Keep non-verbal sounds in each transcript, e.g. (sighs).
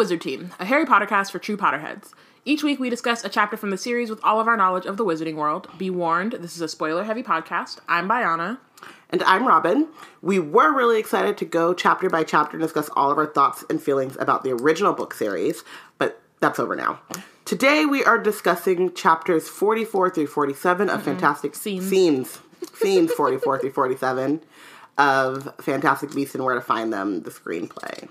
Wizard Team, a Harry Potter cast for true Potterheads. Each week we discuss a chapter from the series with all of our knowledge of the wizarding world. Be warned, this is a spoiler heavy podcast. I'm Bayana. And I'm Robin. We were really excited to go chapter by chapter and discuss all of our thoughts and feelings about the original book series, but that's over now. Today we are discussing chapters 44 through 47 of Fantastic Scenes. Scenes, scenes 44 through 47 of Fantastic Beasts and Where to Find Them, the screenplay.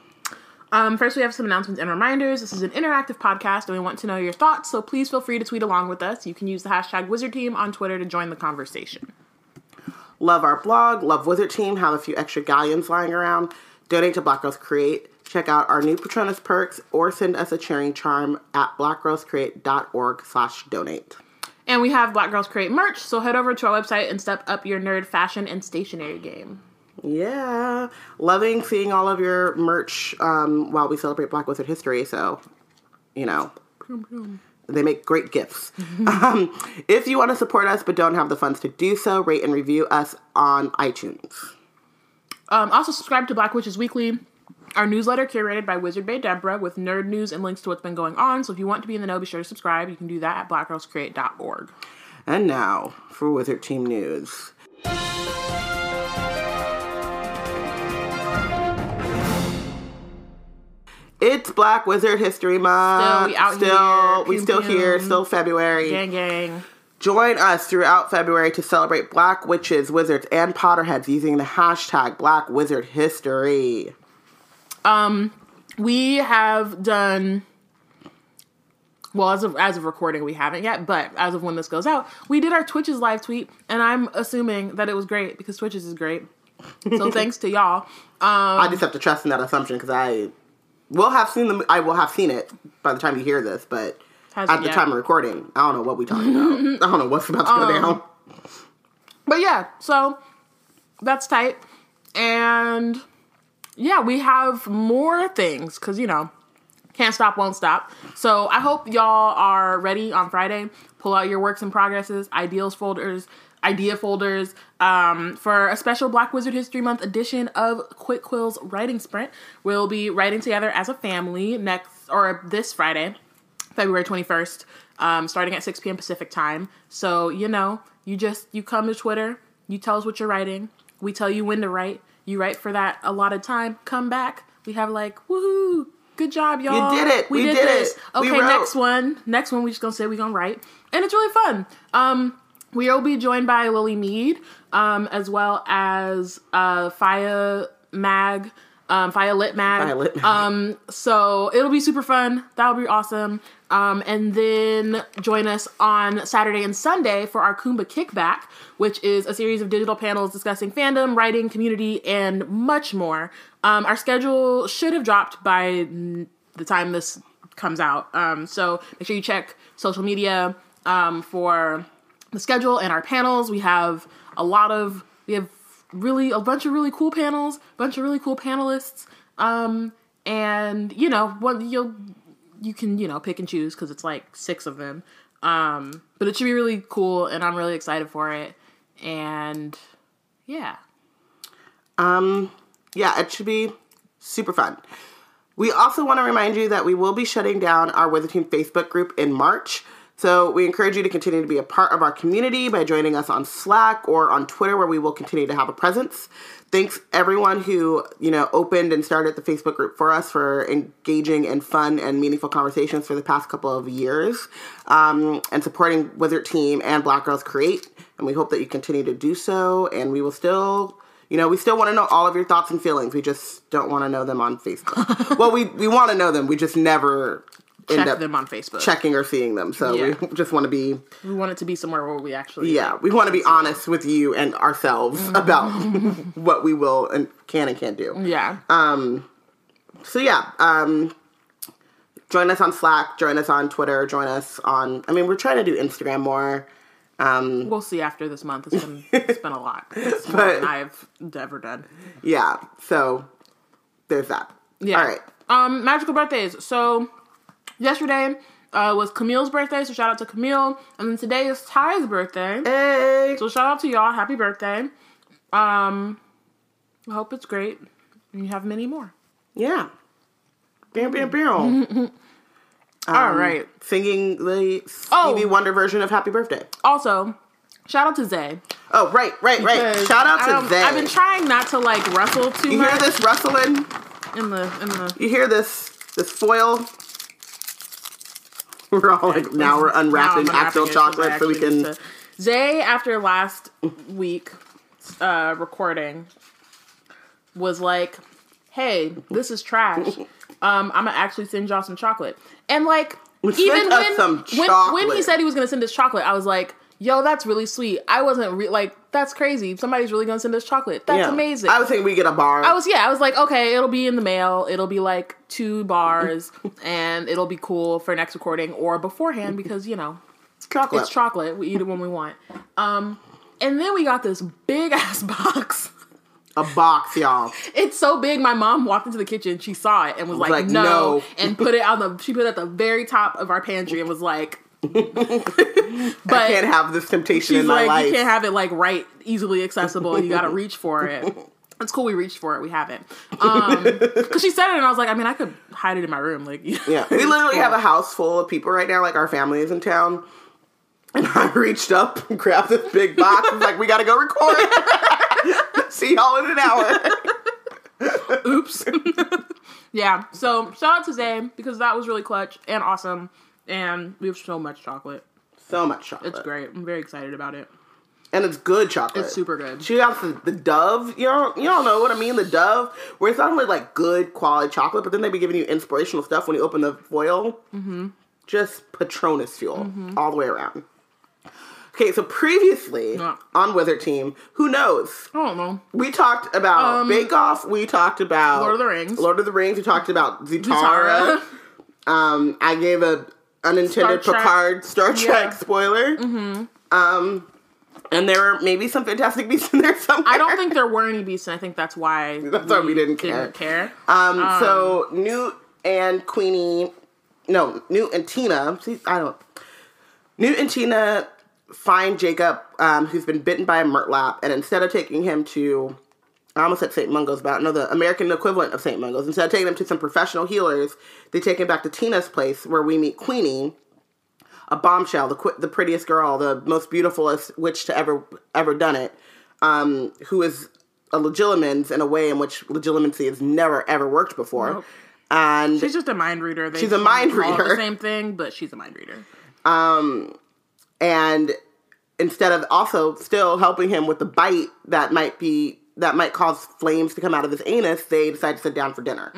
Um, first, we have some announcements and reminders. This is an interactive podcast, and we want to know your thoughts, so please feel free to tweet along with us. You can use the hashtag Wizard Team on Twitter to join the conversation. Love our blog, love Wizard Team, have a few extra galleons lying around. Donate to Black Girls Create. Check out our new Patronus perks or send us a cheering charm at blackgirlscreate.org slash donate. And we have Black Girls Create merch, so head over to our website and step up your nerd fashion and stationery game. Yeah, loving seeing all of your merch um, while we celebrate Black Wizard history. So, you know, they make great gifts. (laughs) um, if you want to support us but don't have the funds to do so, rate and review us on iTunes. Um, also, subscribe to Black Witches Weekly, our newsletter curated by Wizard Bay Deborah with nerd news and links to what's been going on. So if you want to be in the know, be sure to subscribe. You can do that at blackgirlscreate.org. And now for Wizard Team News. It's Black Wizard History Month. Still, we out still, here. we Pew, still pew. here. Still February. Gang, gang. Join us throughout February to celebrate Black witches, wizards, and Potterheads using the hashtag Black Wizard History. Um, we have done. Well, as of as of recording, we haven't yet, but as of when this goes out, we did our Twitches live tweet, and I'm assuming that it was great because Twitches is great. So (laughs) thanks to y'all. Um, I just have to trust in that assumption because I will have seen them. I will have seen it by the time you hear this, but Hasn't at the yet. time of recording, I don't know what we talking about. (laughs) I don't know what's about to go Um, down. But yeah, so that's tight. And yeah, we have more things because, you know, can't stop, won't stop. So I hope y'all are ready on Friday. Pull out your works in progresses, ideals folders, idea folders um, for a special Black Wizard History Month edition of Quick Quill's Writing Sprint. We'll be writing together as a family next or this Friday. February 21st, um, starting at 6 p.m. Pacific time. So, you know, you just, you come to Twitter, you tell us what you're writing, we tell you when to write, you write for that a lot of time, come back, we have like, woohoo, good job, y'all. You did it. We did it. Okay, next one, next one we just gonna say we gonna write. And it's really fun. Um, we will be joined by Lily Mead, um, as well as uh, FIYAH Mag, um, FIYAH Lit Mag. FIYAH Lit Mag. Um, so it'll be super fun. That'll be awesome. Um, and then join us on Saturday and Sunday for our Kumba Kickback, which is a series of digital panels discussing fandom, writing, community, and much more. Um, our schedule should have dropped by the time this comes out. Um, so make sure you check social media um, for the schedule and our panels. We have a lot of we have really a bunch of really cool panels, a bunch of really cool panelists. Um, and you know, what you'll you can you know pick and choose because it's like six of them. Um, but it should be really cool, and I'm really excited for it. And yeah, Um, yeah, it should be super fun. We also want to remind you that we will be shutting down our Wizard Team Facebook group in March. So we encourage you to continue to be a part of our community by joining us on Slack or on Twitter, where we will continue to have a presence. Thanks everyone who you know opened and started the Facebook group for us for engaging in fun and meaningful conversations for the past couple of years, um, and supporting Wizard Team and Black Girls Create. And we hope that you continue to do so. And we will still you know, we still want to know all of your thoughts and feelings. We just don't want to know them on Facebook. (laughs) well, we, we want to know them. We just never check them on Facebook. checking or seeing them. So Yeah. we just want to be, We want it to be somewhere where we actually yeah, we want to be honest with you and ourselves (laughs) about what we will and can and can't do. yeah. Um. So yeah, um, join us on Slack, join us on Twitter, join us on. I mean, we're trying to do Instagram more. Um, We'll see after this month. It's been it's been a lot. (laughs) It's But- I've ever done. yeah, so there's that. Yeah. All right. Um, magical birthdays. So yesterday uh, was Camille's birthday, so shout out to Camille. And then today is Ty's birthday. Hey. So shout out to y'all. Happy birthday. Um, I hope it's great. And you have many more. Yeah. Bam, bam, bam. (laughs) All right. Singing the Oh. Stevie Wonder version of Happy Birthday. Also, shout out to Zay. Oh, right, right, right. Shout out to Zay. I've been trying not to like rustle too you much You hear this rustling? in the in the. You hear this this foil? (laughs) We're all like now we're unwrapping Now actual unwrapping it 'cause I chocolate so we can. to- Zay, after last week uh, recording, was like, "Hey, this is trash. (laughs) Um, I'm gonna actually send y'all some chocolate." And like, Send even when when, when he said he was gonna send us chocolate, I was like, "Yo, that's really sweet." I wasn't re- like, "That's crazy. Somebody's really gonna send us chocolate. That's Yeah. amazing." I was thinking we get a bar. I was yeah, I was like, okay, it'll be in the mail. It'll be like two bars, (laughs) and it'll be cool for next recording or beforehand because you know chocolate. it's chocolate. We eat it when we want. Um, and then we got this big (laughs) ass box. a box, y'all. It's so big. My mom walked into the kitchen. She saw it and was like, like, no, no. and put it on the. She put it at the very top of our pantry and was like, (laughs) but I can't have this temptation she's in my like, life. you can't have it like right, easily accessible. and You got to (laughs) reach for it. It's cool. We reached for it. We haven't. (laughs) Um, because she said it, and I was like, I mean, I could hide it in my room. Like, Yeah, we literally have a house full of people right now. Like our family is in town, and I reached up and grabbed this big box. I was like, "We got to go record." See y'all in an hour. Oops. yeah. So shout out to Zay because that was really clutch and awesome, and we have so much chocolate. So much chocolate. It's great. I'm very excited about it. and it's good chocolate. It's super good. She got the, the Dove. You know, you don't know what I mean. The Dove, where it's not only like good quality chocolate, but then they be giving you inspirational stuff when you open the foil. Mm-hmm. Just Patronus fuel Mm-hmm. all the way around. Okay, so previously Yeah. on Wizard Team, who knows? I don't know. We talked about Bake Off. We talked about Um, Lord of the Rings. Lord of the Rings. We talked about Zutara. Zutara. (laughs) Um, I gave a unintended Star Picard Star Trek Yeah. spoiler. Mm-hmm. Um, and there were maybe some Fantastic Beasts in there (laughs) somewhere. I don't think there were any beasts, and I think that's why (laughs) That's why we didn't care. care. Um, so Newt and Queenie, no, Newt and Tina. See, I don't. Newt and Tina find Jacob, um, who's been bitten by a murtlap, and instead of taking him to, I almost said St. Mungo's, but no, the American equivalent of St. Mungo's. Instead of taking him to some professional healers, they take him back to Tina's place, where we meet Queenie, a bombshell, the qu- the prettiest girl, the most beautifulest witch to ever ever done it, um, who is a legilimens in a way in which legilimency has never ever worked before. Nope. And She's just a mind reader. They She's a mind reader. The same thing, but she's a mind reader. and instead of also still helping him with the bite that might be that might cause flames to come out of his anus, they decide to sit down for dinner.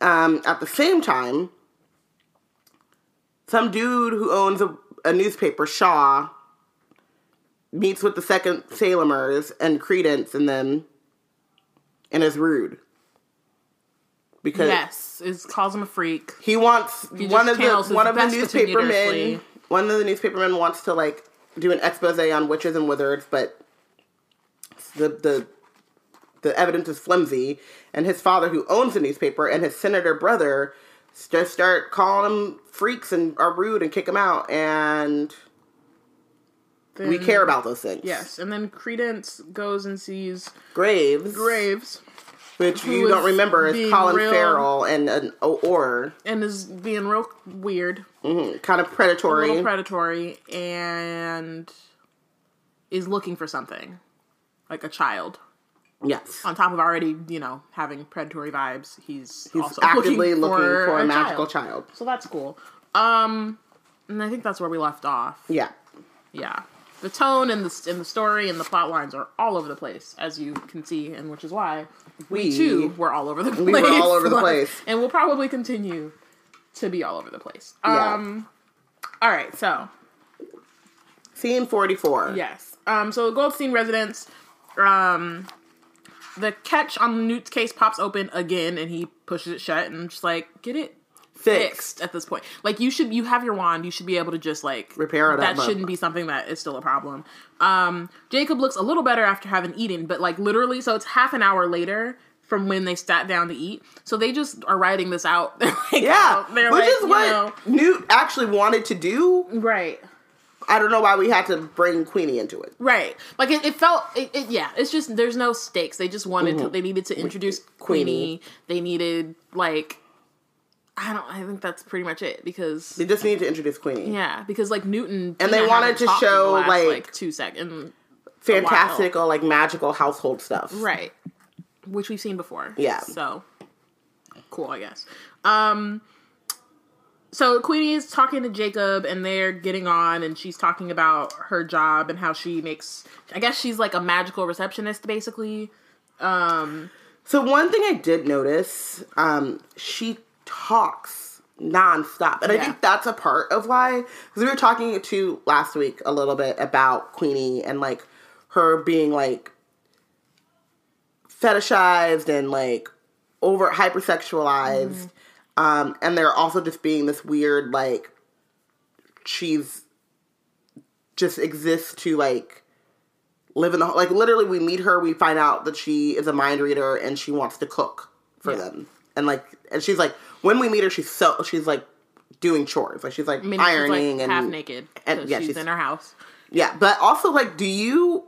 Um, at the same time, some dude who owns a, a newspaper, Shaw, meets with the second Salemers and Credence and then and is rude because Yes, it calls him a freak. he wants He one of the one of the newspaper men. One of the newspaper men wants to like do an expose on witches and wizards, but the the the evidence is flimsy. And his father, who owns the newspaper, and his senator brother just start calling him freaks and are rude and kick him out. And we care about those things. Yes, and then Credence goes and sees Graves, Graves which you don't remember, is Colin real- Farrell and an or and is being real weird, mm-hmm, kind of a predatory. little predatory, and is looking for something like a child. Yes. On top of already, you know, having predatory vibes, he's, He's also actively looking, for, for, a, magical child. child. So that's cool. Um, and I think that's where we left off. Yeah. Yeah, the tone and the and the story and the plot lines are all over the place, as you can see, and which is why we, We- too were all over the place. we were all over the (laughs) place. and we'll probably continue to be all over the place. Yeah. Um, all right, so Scene 44. yes, um, so Goldstein residence, um, the catch on Newt's case pops open again, and he pushes it shut, and I'm just like, get it Fixed. fixed at this point. Like you should, you have your wand. You should be able to just like Repair it That shouldn't be something that is still a problem. Um, Jacob looks a little better after having eaten, but like literally, so it's half an hour later from when they sat down to eat. So they just are writing this out. (laughs) They're like, Yeah. out. Which like, is what know, Newt actually wanted to do. right. I don't know why we had to bring Queenie into it. Right, like it, it felt, it, it, yeah. It's just there's no stakes. They just wanted to. They needed to introduce Queenie. Queenie. They needed like I don't. I think that's pretty much it because They just need to introduce Queenie. yeah, because like Newton And they wanted to talked in the show, last, like, two seconds, Fantastical, like magical household stuff. right? Which we've seen before. Yeah. So cool, I guess. Um. So Queenie is talking to Jacob, and they're getting on, and she's talking about her job and how she makes. I guess she's like a magical receptionist, basically. Um. So one thing I did notice, um, she talks nonstop, and I think that's a part of why. Because we were talking to last week a little bit about Queenie and like her being like fetishized and like over hypersexualized, um, and there also just being this weird like she's just exists to like live in the like literally we meet her we find out that she is a mind reader and she wants to cook for Yeah. them and like and she's like when we meet her she's so she's like doing chores like she's like ironing she's like and half naked. and- yeah, she's, she's- in her house. yeah but also like do you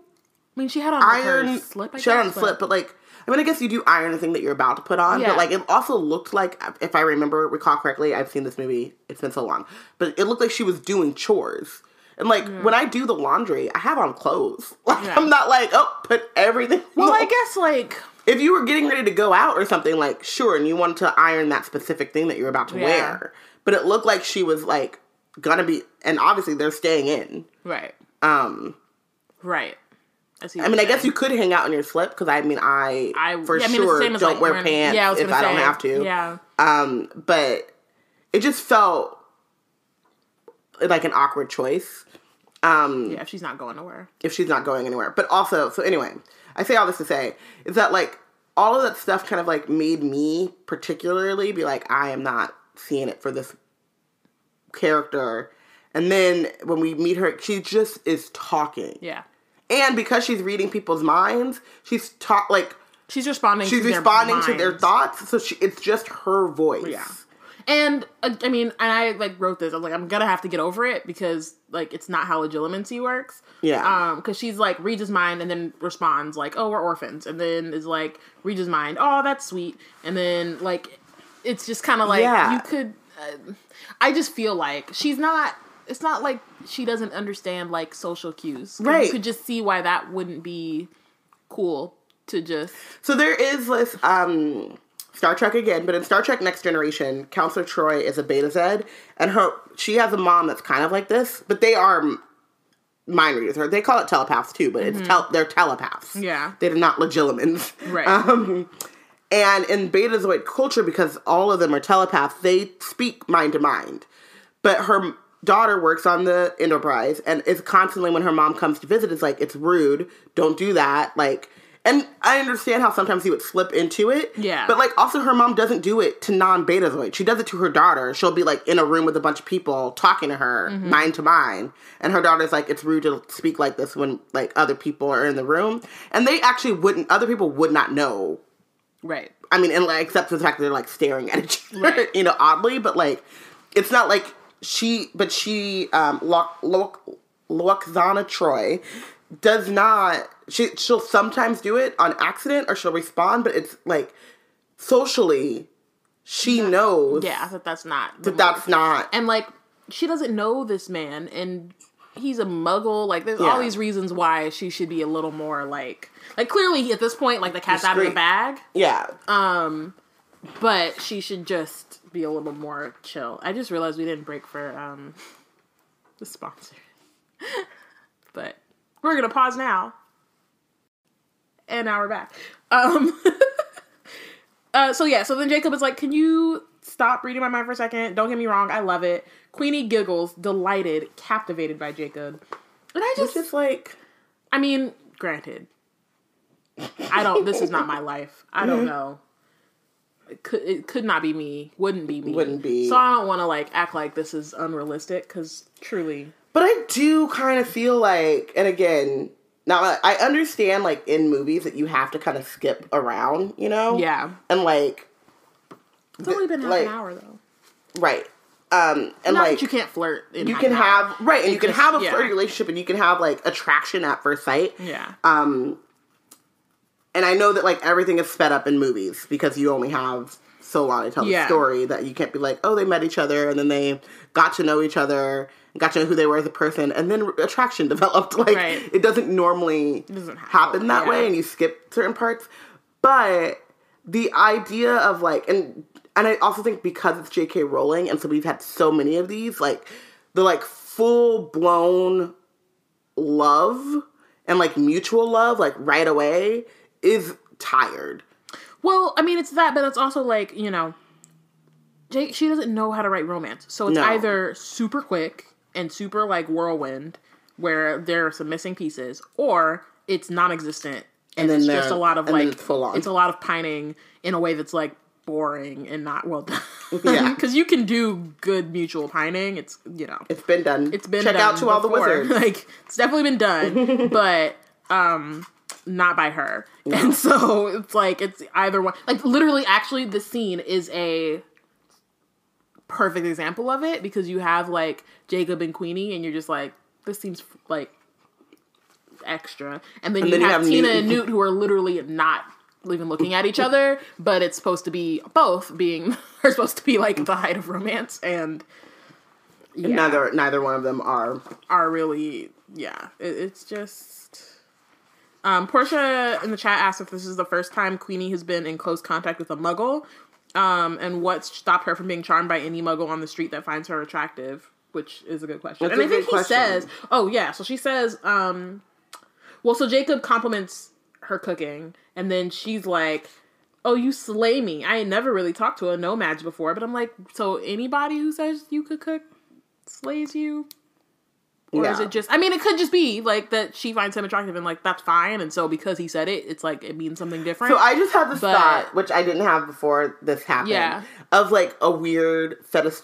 I mean, she had on like, iron her slip. I she had on guess, a slip but like I mean, I guess you do iron the thing that you're about to put on, Yeah. but like it also looked like, if I remember, recall correctly, I've seen this movie. It's been so long, but it looked like she was doing chores. And like when I do the laundry, I have on clothes. (laughs) Like Yeah. I'm not like, oh, put everything. (laughs) Well. I guess like if you were getting ready to go out or something, like sure, and you wanted to iron that specific thing that you're about to Yeah. wear, but it looked like she was like gonna be, and obviously they're staying in. right, Um, right. I. I mean, I guess you could hang out in your slip because I mean, I, I for yeah, I mean, sure don't like, wear pants yeah, I if I don't have to. Yeah, Um, but it just felt like an awkward choice. Um, yeah. If she's not going nowhere, if she's not going anywhere. But also, so anyway, I say all this to say is that like all of that stuff kind of like made me particularly be like, I am not seeing it for this character. And then when we meet her, she just is talking. yeah. And because she's reading people's minds, she's talk like She's responding. she's to their responding to their thoughts. So she, it's just her voice. Yeah. And uh, I mean, and I like wrote this. I was like, I'm gonna have to get over it because like it's not how legilimency works. Yeah. Um, because she's like reads his mind and then responds like, "Oh, we're orphans," and then is like reads his mind. Oh, that's sweet. And then like, it's just kind of like Yeah. you could. Uh, I just feel like she's not. It's not like she doesn't understand like social cues. Right. You could just see why that wouldn't be cool to just. So there is this um Star Trek again, but in Star Trek Next Generation, Counselor Troi is a Betazed, and her she has a mom that's kind of like this, but they are mind readers. Or they call it telepaths too, but it's tel- they're telepaths. Mm-hmm. Yeah. they're not legilimens. Right. (laughs) Um, and in Betazoid culture, because all of them are telepaths, they speak mind to mind. But her daughter works on the Enterprise and is constantly, when her mom comes to visit, it's like, it's rude. Don't do that. Like, and I understand how sometimes he would slip into it. Yeah. But like, also, her mom doesn't do it to non Betazoid. She does it to her daughter. She'll be like in a room with a bunch of people talking to her, Mm-hmm. mind to mind. And her daughter's like, it's rude to speak like this when like other people are in the room. And they actually wouldn't, other people would not know Right. I mean, and like, except for the fact that they're like staring at each other, Right. (laughs) you know, oddly, but like, it's not like she, but she, um, Lock, Lock, Lwaxana Troi does not, she, she'll sometimes do it on accident or she'll respond, but it's like, socially, she knows Yeah, that that's not. that that's not, and like she doesn't know this man and he's a muggle like there's Yeah. all these reasons why she should be a little more like like clearly at this point like the cat's out of the bag yeah. um but she should just be a little more chill. I just realized we didn't break for um the sponsor. (laughs) But we're gonna pause now. And now we're back. Um (laughs) uh so yeah so then jacob is like can you stop reading my mind for a second? Don't get me wrong i love it. Queenie giggles delighted captivated by jacob. And i just just like, I mean, granted, I don't. This is not my life. I don't (laughs) know. It could it could not be me. Wouldn't be me. Wouldn't be. So I don't want to like act like this is unrealistic because truly, But I do kind of feel like, and again, now I- understand like in movies that you have to kind of skip around, you know? yeah. And like, It's only been half like- an hour though. right. Um, and Not like, that you can't flirt. In you can hour. have, right, and you can just- have a yeah. flirty relationship and you can have like attraction at first sight. Yeah. Um, and I know that like everything is sped up in movies because you only have so long to tell Yeah. the story that you can't be like, oh, they met each other and then they got to know each other, got to know who they were as a person, and then attraction (laughs) developed. Like Right. it doesn't normally doesn't happen, happen that yeah. way, and you skip certain parts. But the idea of like, and and I also think because it's J.K. Rowling, and so we've had so many of these, like the like full blown love and like mutual love, like right away, is tired. Well, I mean, it's that, but it's also like you know, Jake. She doesn't know how to write romance, so it's No. either super quick and super like whirlwind, where there are some missing pieces, or it's non-existent and, then it's just a lot of like it's full on. It's a lot of pining in a way that's like boring and not well done. Yeah. (laughs) because you can do good mutual pining. It's you know, It's been done. it's been check out to all the before. (laughs) wizards. like it's definitely been done, (laughs) but um, not by her. And so it's like it's either one. Like literally, actually, the scene is a perfect example of it because you have like Jacob and Queenie, and you're just like, this seems like extra. And then, you, then you have, have Tina Newt. and Newt who are literally not even looking at each other, but it's supposed to be both being (laughs) are supposed to be like the height of romance and. Yeah Neither neither one of them are. are really yeah it, it's just um portia in the chat asked if this is the first time queenie has been in close contact with a muggle um and what stopped her from being charmed by any muggle on the street that finds her attractive which is a good question. That's and I think he question. says oh yeah so she says um well so jacob compliments her cooking and then she's like oh you slay me. I ain't never really talked to a No-Maj before but i'm like so anybody who says you could cook slays you or is it just I mean it could just be like that she finds him attractive and like that's fine and so because he said it it's like it means something different. So I just had this But- thought, which I didn't have before this happened. Yeah. Of like a weird fetish.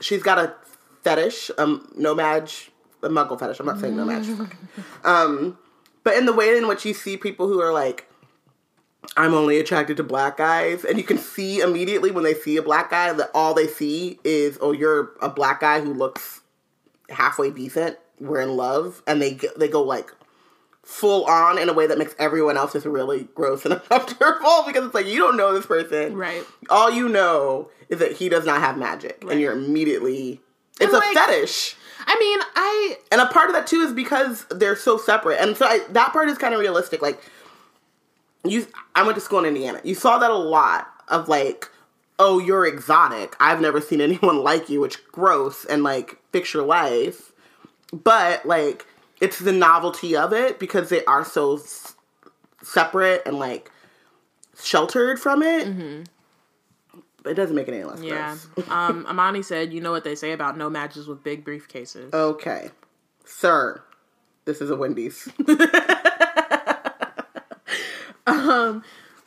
She's got a fetish, um, No-Maj, a muggle fetish. I'm not saying No-Maj. (laughs) um, but in the way in which you see people who are like, I'm only attracted to black guys, and you can see immediately when they see a black guy that all they see is, oh, you're a black guy who looks halfway decent. We're in love, and they they go like full on in a way that makes everyone else just really gross and (laughs) uncomfortable because it's like you don't know this person. Right. All you know is that he does not have magic, Right. and you're immediately. It's And, a like- fetish. I mean, I And a part of that too is because they're so separate. And so I, that part is kind of realistic. Like you I went to school in Indiana. You saw that a lot of like, oh, you're exotic. I've never seen (laughs) anyone like you, which gross and like fix your life. But like it's the novelty of it because they are so s- separate and like sheltered from it. But it doesn't make it any less yeah. (laughs) um Amani said, "You know what they say about No-Majes with big briefcases." Okay. Sir, this is a Wendy's. (laughs)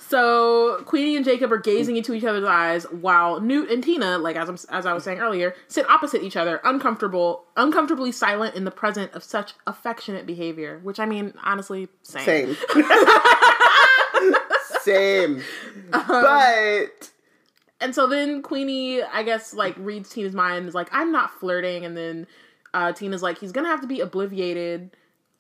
So Queenie and Jacob are gazing into each other's eyes while Newt and Tina, like as I'm, as I was saying earlier, sit opposite each other, uncomfortable, uncomfortably silent in the present of such affectionate behavior. Which I mean, honestly, same. Same. (laughs) Same. but And so then Queenie, I guess, like reads Tina's mind and is like, "I'm not flirting," and then uh, Tina's like, "He's gonna have to be obliviated."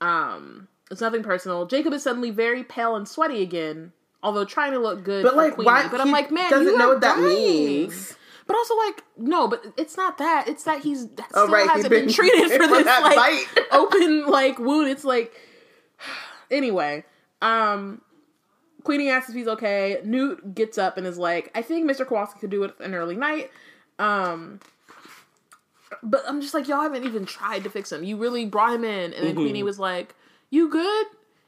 Um, it's nothing personal. Jacob is suddenly very pale and sweaty again, although trying to look good. but like Queenie. why But I'm like, man, doesn't you know what that dying." means. But also, like, no, but it's not that. It's that he's still Oh, right, hasn't been, been- (laughs) treated for this that like bite. (laughs) open like wound. It's like (sighs) anyway. Um, Queenie asks if he's okay. Newt gets up and is like, "I think Mr. Kowalski could do it an early night." Um, but I'm just like, y'all haven't even tried to fix him. You really brought him in, and then Mm-hmm. Queenie was like, "You good?"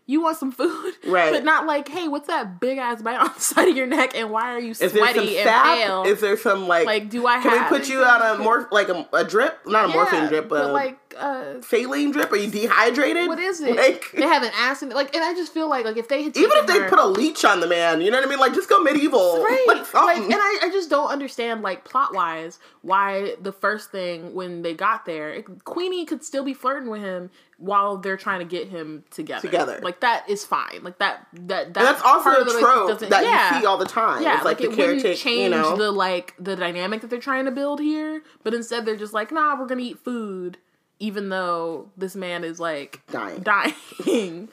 You want some food, (laughs) Right. But not like, hey, what's that big ass bite on the (laughs) side of your neck, and why are you Is there some sweaty and sap? pale? Is there some like? Like, do I Can have- we put you on a more like a, a drip? Not a morphine drip, but, but like uh saline drip. Are you dehydrated? what is (laughs) it? Like, they have an acid like and I just feel like like if they had even if they her- put a leech on the man, you know what I mean? Like, just go medieval. right Like, like and I, I just don't understand like plot wise why the first thing when they got there it- Queenie could still be flirting with him while they're trying to get him together Together. like that is fine like that that, that that's also a trope that yeah. you see all the time. Yeah, it's like, like, it the wouldn't change you know. the like the dynamic that they're trying to build here, but instead they're just like, nah, we're gonna eat food, even though this man is like Dying. dying. (laughs)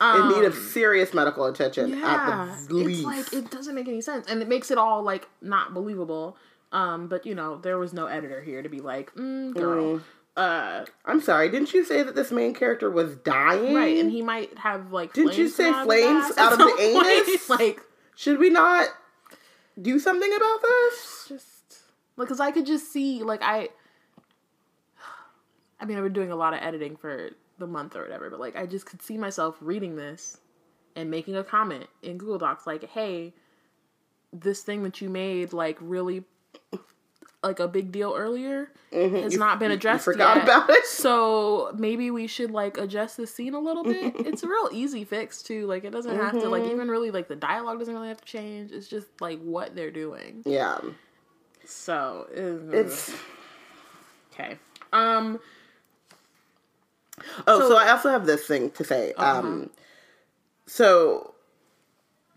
(laughs) in need of serious medical attention Um, yeah, at the least. it's like it doesn't make any sense, and it makes it all like not believable. Um, but you know, there was no editor here to be like, mm, girl, uh, I'm sorry, didn't you say that this main character was dying? right, and he might have like. Didn't you say flames out of the (laughs) anus? (laughs) like, Should we not do something about this? just like, cause I could just see like I. I mean, I've been doing a lot of editing for the month or whatever, but like I just could see myself reading this and making a comment in Google Docs like, "Hey, this thing that you made like really like a big deal earlier has not been addressed Mm-hmm. forgot yet. about it? So maybe we should like adjust the scene a little bit. it's a real easy fix too. Like it doesn't have to like Mm-hmm. even really like the dialogue doesn't really have to change. It's just like what they're doing. Yeah. So It's okay. Um Oh, so, So- I also have this thing to say. Um, so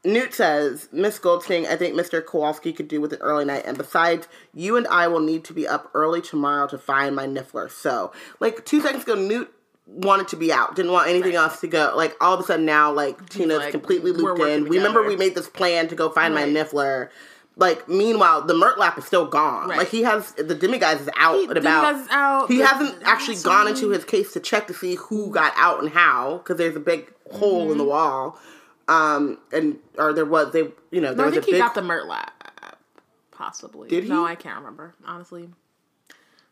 Newt says, Miss Goldstein, I think Mr. Kowalski could do with an early night, and besides, you and I will need to be up early tomorrow to find my niffler. So, like two seconds ago, Newt wanted to be out, didn't want anything else to go. Like all of a sudden now, like Tina's like, completely looped in. We remember we made this plan to go find Right. my niffler. Like meanwhile, the Murtlap is still gone. Right. Like he has the demiguise is out He- and about. Is out. He The- hasn't actually gone into his case to check to see who got out and how because there's a big hole Mm-hmm. in the wall. Um, and or there was they you know there No, I think a he big got the Murtlap. Possibly. Did No. I can't remember. Honestly.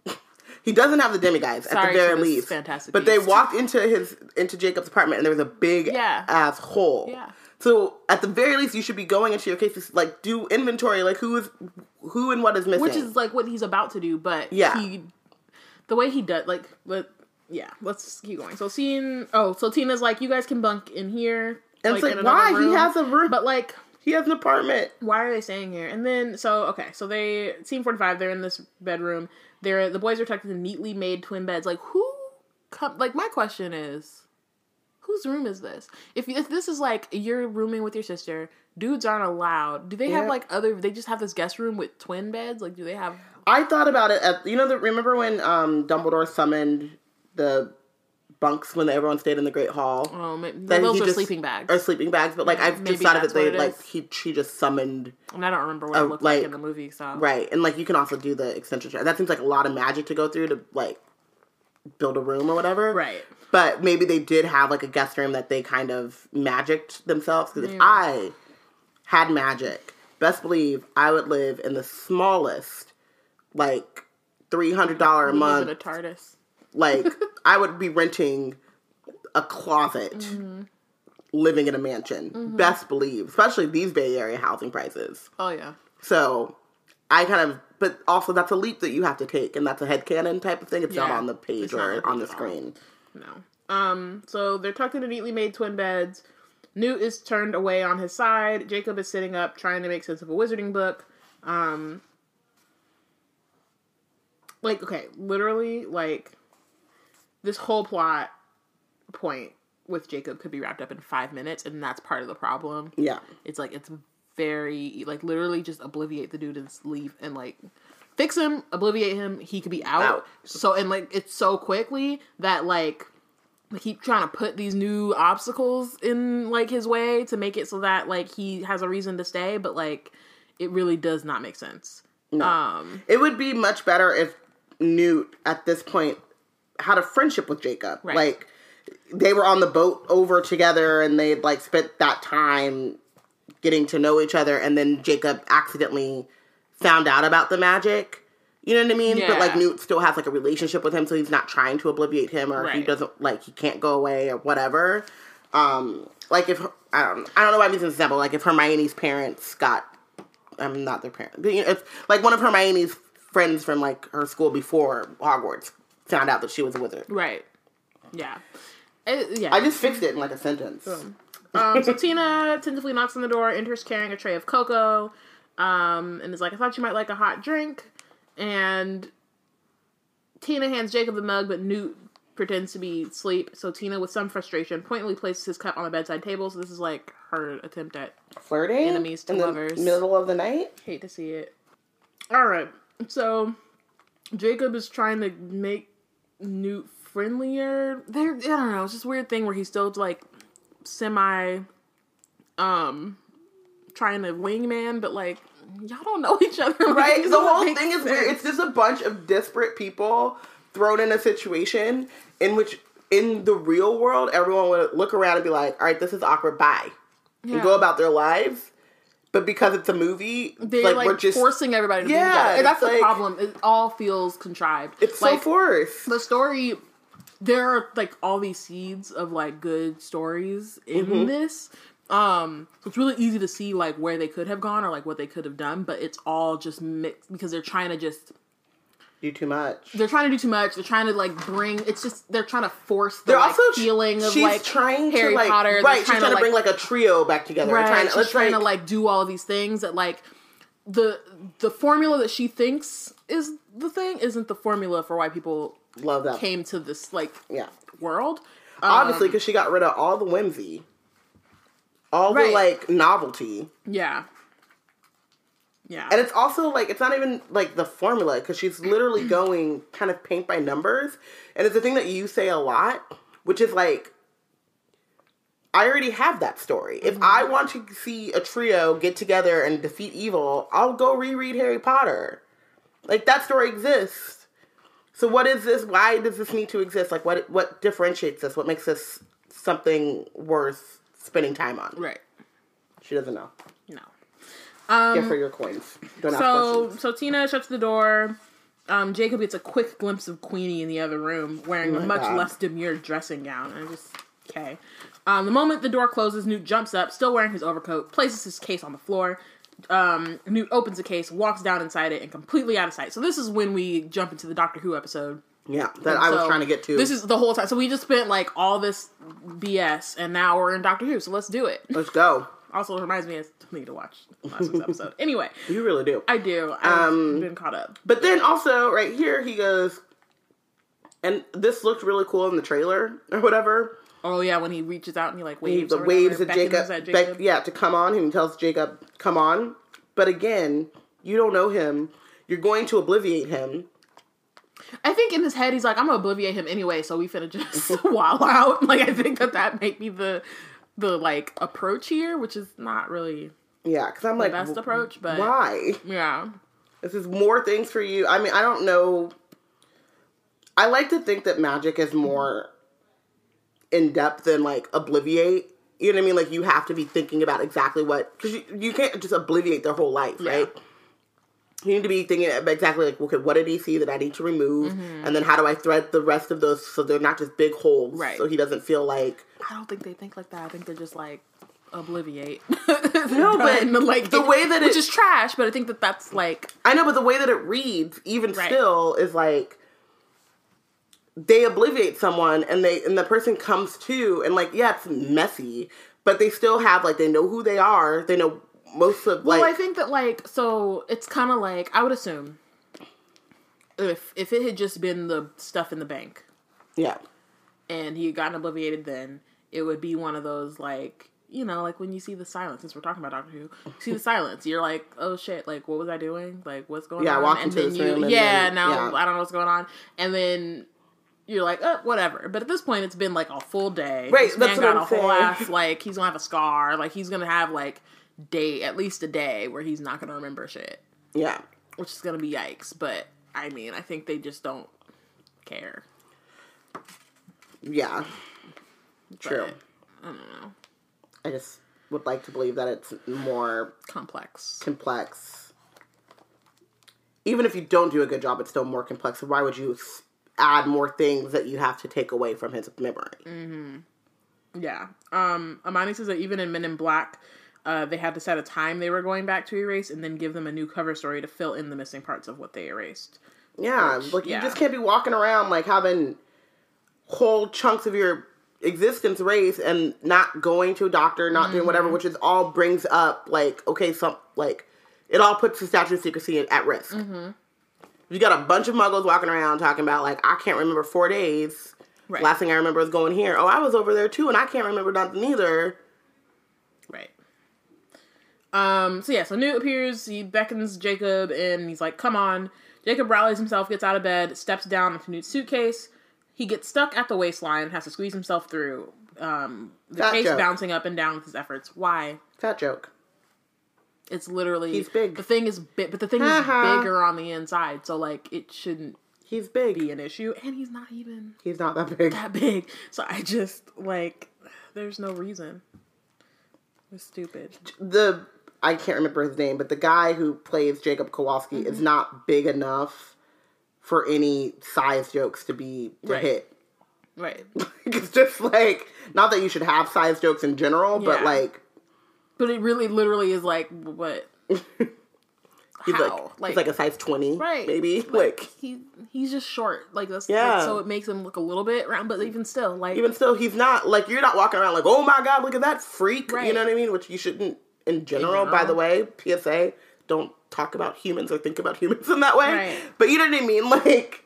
(laughs) he doesn't have the demiguise at the very least. fantastic but they walked into his into Jacob's apartment and there was a big Yeah. ass hole. Yeah. So at the very least, you should be going into your cases like do inventory, like who is who and what is missing. Which is like what he's about to do, but Yeah. he the way he does like but yeah, let's keep going. So scene oh, so Tina's like, you guys can bunk in here. And it's like why he has a room, But like he has an apartment. why are they staying here? And then so okay, so they scene forty five. They're in this bedroom. They're the boys are tucked in neatly made twin beds. Like who come? Like my question is, whose room is this? If if this is like you're rooming with your sister, dudes aren't allowed. Do they have like other? They just have this guest room with twin beds. Like do they have? I thought about it at you know the remember when um Dumbledore summoned the bunks when everyone stayed in the Great Hall. Oh, maybe, Then those are just- sleeping bags. Or sleeping bags, but like I've maybe just thought of it. They it like he she just summoned and I don't remember what it uh, looked like, like- in the movie. So right, and like you can also do the eccentric. That seems like a lot of magic to go through to like build a room or whatever. right. But maybe they did have like a guest room that they kind of magicked themselves. Because if I had magic, best believe I would live in the smallest, like three hundred dollar a month in a TARDIS. Like (laughs) I would be renting a closet, Mm-hmm. living in a mansion. Best believe, especially these Bay Area housing prices. Oh yeah. So I kind of, but also that's a leap that you have to take, and that's a head headcanon type of thing. It's not on the page or on the page at all. screen. No. Um, so they're tucked into neatly made twin beds. Newt is turned away on his side. Jacob is sitting up trying to make sense of a wizarding book. Um like okay, literally like this whole plot point with Jacob could be wrapped up in 5 minutes and that's part of the problem. Yeah. It's like it's very like literally just obliviate the dude and leave and like fix him, obliviate him, he could be out. Out. So and like it's so quickly that like keep trying to put these new obstacles in like his way to make it so that like he has a reason to stay, but like it really does not make sense. Um It would be much better if Newt at this point had a friendship with Jacob. Right. Like they were on the boat over together and they'd like spent that time getting to know each other and then Jacob accidentally found out about the magic. You know what I mean? But like Newt still has like a relationship with him so he's not trying to obliviate him or he doesn't like he can't go away or whatever. Um like if I don't I don't know why I'm using this example, like if Hermione's parents got I'm not their parents. But, you know, It's like one of Hermione's friends from like her school before Hogwarts found out that she was a wizard. right. Yeah. It- yeah. I just fixed it in like a sentence. Um, so Tina tentatively knocks on the door, enters carrying a tray of cocoa, um, and is like, I thought you might like a hot drink. And Tina hands Jacob the mug, but Newt pretends to be asleep. So Tina, with some frustration, pointedly places his cup on the bedside table. So this is like her attempt at Flirting Enemies to in lovers. middle of the night. hate to see it. All right, so Jacob is trying to make Newt friendlier. There, I don't know. It's just a weird thing where he's still like semi um trying to wingman, but like y'all don't know (laughs) each other. Right? The whole thing is weird. It's just a bunch of disparate people thrown in a situation in which, in the real world, everyone would look around and be like, all right, this is awkward, bye. And go about their lives. But because it's a movie, They're like, like, we're just. forcing everybody to Yeah, be that's the like- problem. It all feels contrived. it's like so forced. the story there are like all these seeds of like good stories in Mm-hmm. this. Um so it's really easy to see like where they could have gone or like what they could have done, but it's all just mixed because they're trying to just Do too much. they're trying to do too much. They're trying to like bring. It's just they're trying to force the They're like, also feeling of she's like trying Harry to like Potter. Right. She's trying to, like, bring like a trio back together. right. Trying to, she's trying like, to like do all these things that like the the formula that she thinks is the thing isn't the formula for why people love that. came to this like Yeah, world. obviously Um, because she got rid of all the whimsy, all Right. the like novelty. yeah, yeah, And it's also like it's not even like the formula because she's literally (clears throat) going kind of paint by numbers, and it's a thing that you say a lot, which is like, I already have that story. If mm-hmm. I want to see a trio get together and defeat evil, I'll go reread Harry Potter. Like that story exists. So what is this? Why does this need to exist? Like what what differentiates this? What makes this something worth spending time on? right. She doesn't know. No. Get for your coins. Don't So questions. so Tina shuts the door. Um, Jacob gets a quick glimpse of Queenie in the other room, wearing a Oh my much God. less demure dressing gown. And I just okay. Um, the moment the door closes, Newt jumps up, still wearing his overcoat, places his case on the floor. Um, Newt opens the case, walks down inside it, and completely out of sight. So this is when we jump into the Doctor Who episode. Yeah, that I was So trying to get to. This is the whole time. So we just spent like all this BS, and now we're in Doctor Who. So let's do it. Let's go. Also, reminds me of me to watch last week's episode. (laughs) Anyway, You really do. I do. I've Um, been caught up. But then also right here he goes, and this looked really cool in the trailer (laughs) or whatever. Oh yeah, when he reaches out and he like He waves, the or waves at Jacob, at Beck- yeah, to come on. He tells Jacob, "Come on." But again, you don't know him. You're going to obliviate him. I think in his head he's like, I'm gonna obliviate him anyway, so we finna just (laughs) wild out. Like I think that that may be the the like approach here, which is not really Yeah, because I'm like, best approach, but why? yeah, This is more things for you. I mean, I don't know. I like to think that magic is more in depth than like obliviate. You know what I mean? Like you have to be thinking about exactly what because you, you can't just obliviate their whole life, Yeah. right? You need to be thinking about exactly like, okay, what did he see that I need to remove, Mm-hmm. and then how do I thread the rest of those so they're not just big holes, Right. So he doesn't feel like I don't think they think like that. I think they're just like obliviate. (laughs) No, but like the way that which it- is trash, but I think that that's like I know, but the way that it reads, even Right. still, is like they obliviate someone and they and the person comes to and like yeah, it's messy, but they still have like they know who they are. They know most of like well, I think that like so it's kind of like I would assume if if it had just been the stuff in the bank yeah, and he had gotten obliviated, then it would be one of those like you know like when you see the silence. Since we're talking about Doctor Who, you see the silence, you're like, oh shit, like what was I doing? Like what's going Yeah, on? walked and into then this you room yeah then- now yeah. I don't know what's going on, and then. You're like, oh, whatever. But at this point, it's been like a full day. Right, This that's man what got I'm a whole saying. ass like he's gonna have a scar. Like he's gonna have like day at least a day where he's not gonna remember shit yeah, which is gonna be yikes. But I mean, I think they just don't care. yeah. True. I don't know. I just would like to believe that it's more Complex. complex. Even if you don't do a good job, it's still more complex. So why would you add more things that you have to take away from his memory? Mm. Yeah. Um, Amani says that even in Men in Black, uh, they had to set a time they were going back to erase and then give them a new cover story to fill in the missing parts of what they erased. Yeah, like yeah. you just can't be walking around like having whole chunks of your existence race and not going to a doctor, not doing Mm-hmm. whatever, which is all brings up like okay, some like it all puts the statute of secrecy at risk. Mm-hmm. You got a bunch of muggles walking around talking about like I can't remember four days. Right. Last thing I remember is going here. Oh, I was over there too, and I can't remember nothing either. Right. Um, so yeah, so Newt appears, he beckons Jacob and he's like, come on. Jacob rallies himself, gets out of bed, steps down into Newt's suitcase. He gets stuck at the waistline, has to squeeze himself through. um, the Fat case joke. bouncing up and down with his efforts. Why? Fat joke. It's literally He's big. The thing is big, but the thing is bigger on the inside, so like it shouldn't He's big. be an issue. And he's not even He's not that big. that big. So I just like, there's no reason. It's stupid. the I can't remember his name, but the guy who plays Jacob Kowalski Mm-hmm. is not big enough for any size jokes to be to Right. hit. Right. (laughs) it's just like not that you should have size jokes in general, but like But it really, literally is like what? (laughs) he's How? like, he's like a size twenty, right? Maybe like, he he's just short. Like that's Yeah. like, so it makes him look a little bit round, but even still, like even still, he's not like you're not walking around like oh my god, look at that freak. You know what I mean? Which you shouldn't in general. By the way, PSA, don't talk about humans or think about humans in that way. Right. But you know what I mean? (laughs) Like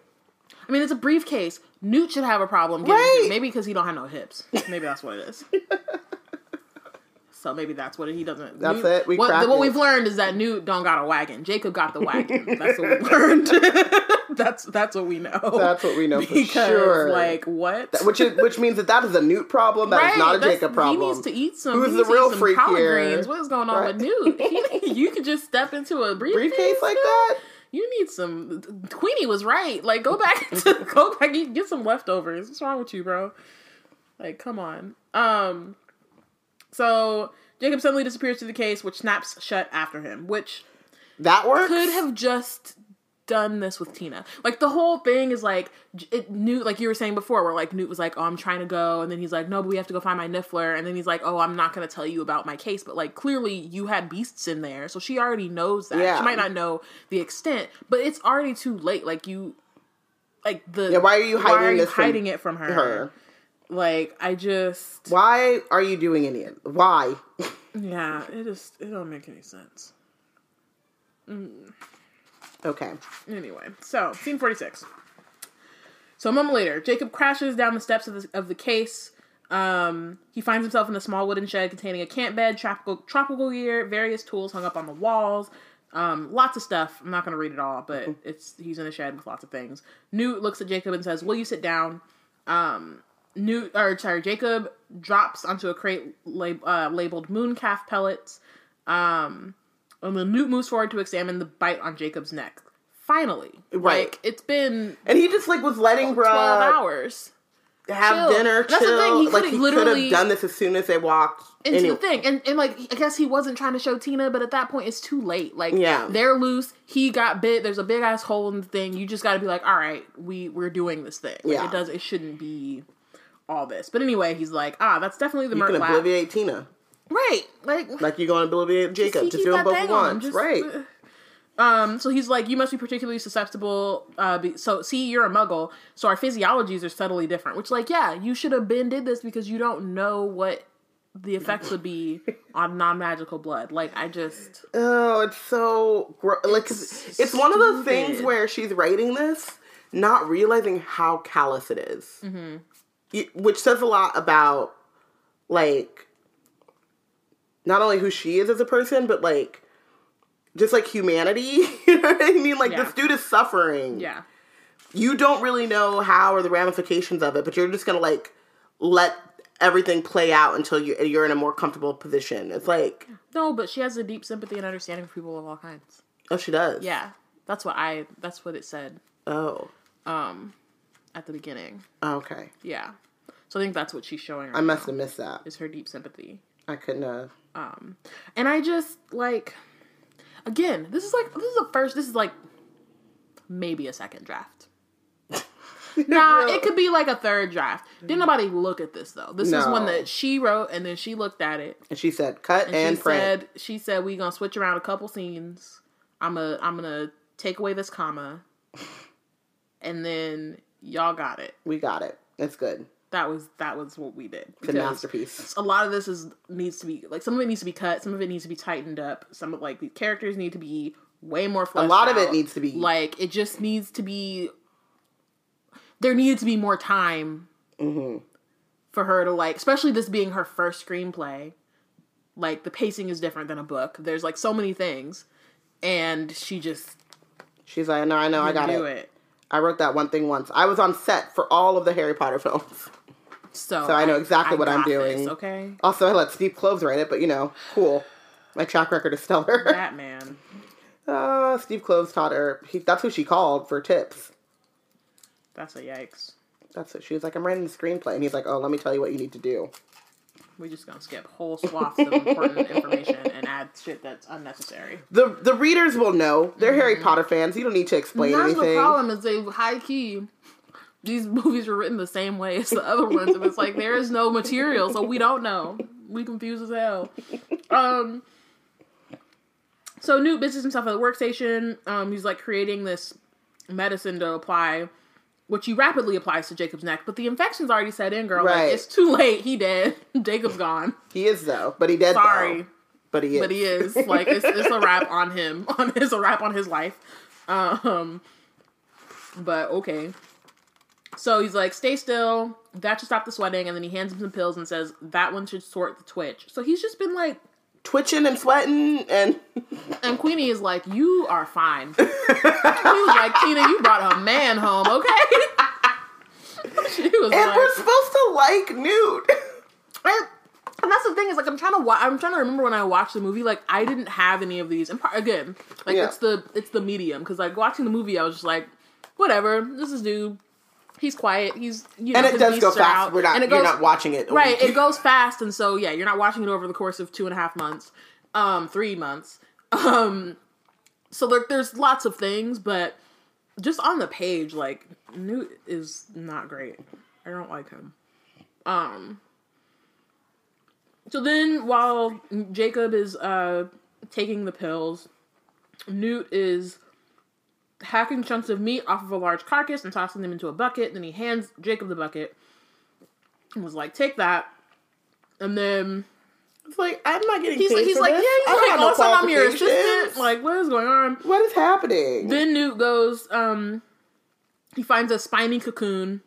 I mean, it's a briefcase. Newt should have a problem getting Right. maybe because he don't have no hips. Maybe that's what it is. (laughs) so maybe that's what he doesn't. That's Newt- it. We what, what we've learned is that Newt don't got a wagon. Jacob got the (laughs) wagon. that's what we learned. (laughs) that's that's what we know. That's what we know for sure. like what? which is which means that that is a Newt problem. That is not a Jacob problem. He needs to eat some. Who's the needs to eat real freak here? greens. What is going on Right. with Newt? (laughs) He- you could just step into a briefcase, briefcase like that. You need some. Queenie was right. Like, go back to go back. Get some leftovers. What's wrong with you, bro? Like, come on. Um. So Jacob suddenly disappears to the case, which snaps shut after him. Which That works. could have just done this with Tina. Like the whole thing is like it Newt, like you were saying before, where like Newt was like, "Oh, I'm trying to go," and then he's like, "No, but we have to go find my niffler," and then he's like, "Oh, I'm not going to tell you about my case," but like clearly you had beasts in there, so she already knows that. Yeah. She might not know the extent, but it's already too late. Like you, like the Yeah, why are you why hiding are you hiding it from her? her? Like I just Why are you doing any of? Why? yeah, it just it don't make any sense. okay. Anyway, so scene forty six. So a moment later, Jacob crashes down the steps of the, of the case. Um, he finds himself in a small wooden shed containing a camp bed, tropical tropical gear, various tools hung up on the walls, um, lots of stuff. I'm not going to read it all, but it's he's in a shed with lots of things. Newt looks at Jacob and says, "Will you sit down?" Um, Newt, or sorry, Jacob drops onto a crate lab, uh, labeled mooncalf pellets. Um, and then Newt moves forward to examine the bite on Jacob's neck. Finally, Right. Like it's been And he just like was letting twelve hours have chill. dinner, That's the thing, he like he could have done this as soon as they walked into Anyway, the thing. And and like I guess he wasn't trying to show Tina, but at that point it's too late. Like Yeah. they're loose. He got bit. There's a big ass hole in the thing. You just got to be like, all right, we we're doing this thing. Like, Yeah. it does. It shouldn't be all this. But anyway, he's like, ah, that's definitely the You can lab. obliviate Tina. Right. Like Like you're going to obliviate Jacob. to Just keep do them that both thing at on him, once. just- right. Um, so he's like, you must be particularly susceptible. Uh, be, so see, you're a muggle, so our physiologies are subtly different. Which, like, yeah, you should have been did this because you don't know what the effects would be (laughs) on non magical blood. Like, I just Oh, it's so gro- like It's it's, one of those things where she's writing this, not realizing how callous it is. Mm-hmm. Which says a lot about like not only who she is as a person, but like just like humanity. (laughs) you know what I mean? Like Yeah. this dude is suffering. yeah, You don't really know how or the ramifications of it, but you're just gonna like let everything play out until you you're in a more comfortable position. It's like, no, but she has a deep sympathy and understanding for people of all kinds. oh, she does. Yeah, that's what I. That's what it said Oh. um at the beginning. Okay. Yeah, so I think that's what she's showing her I must have missed that. is her deep sympathy. I couldn't have. Um, and I just like, again, this is like this is the first. This is like maybe a second draft. (laughs) Nah, it could be like a third draft. Didn't nobody look at this though. This is one that she wrote, and then she looked at it, And she said, cut and, and, she print. said, "She said we gonna switch around a couple scenes. I'm a I'm gonna take away this comma, (laughs) and then y'all got it. we got it. It's good. That was that was what we did. It's a masterpiece. a lot of this is needs to be like some of it needs to be cut, some of it needs to be tightened up. Some of like the characters need to be way more A lot of it needs to be. like it just needs to be. There needed to be more time Mm-hmm. for her to like, especially this being her first screenplay. Like the pacing is different than a book. There's like so many things, and she just She's like, no, I know, I got do it. it. I wrote that one thing once. I was on set for all of the Harry Potter (laughs) films. So, So I know exactly what I'm got this, doing. okay, Also, I let Steve Kloves write it, but you know, cool. My track record is stellar. (laughs) Batman. Uh, Steve Kloves taught her. He, that's who she called for tips. That's a yikes. That's what she was like. I'm writing the screenplay, and he's like, "Oh, let me tell you what you need to do." We're just gonna skip whole swaths of important information and add shit that's unnecessary. The the readers will know. They're Harry Potter fans. You don't need to explain That's anything. the problem is they high key. These movies were written the same way as the other ones, and it's like there is no material, so we don't know. We confused as hell. Um. So Newt busies himself at the workstation. Um, he's like creating this medicine to apply, which he rapidly applies to Jacob's neck. But the infection's already set in, girl. Right. Like it's too late. He dead. (laughs) Jacob's gone. He is though, but he dead. Sorry. though. but he is. but he is (laughs) like it's, it's a wrap on him (laughs) on it's a wrap on his life um but okay so he's like stay still that should stop the sweating and then he hands him some pills and says that one should sort the twitch so he's just been like twitching and sweating, and and queenie is like you are fine he was like tina you brought a man home was and like we're supposed to like Newt. (laughs) And, and that's the thing is like I'm trying to wa- I'm trying to remember when I watched the movie like I didn't have any of these and part, again like Yeah. it's the it's the medium because like watching the movie I was just like whatever this is dude he's quiet he's you know and it does go fast. out. We're not. and it you're not watching it. right week. it goes fast and so yeah you're not watching it over the course of two and a half months um three months (laughs) um so there, there's lots of things but just on the page like Newt is not great I don't like him um so then, while Jacob is uh, taking the pills, Newt is hacking chunks of meat off of a large carcass and tossing them into a bucket. Then he hands Jacob the bucket and was like, "Take that." And then It's like I'm not getting. he's paid like, he's like, this. "Yeah, he's like, no also I'm your assistant. Like, what is going on?" what is happening? Then Newt goes, um, he finds a spiny cocoon,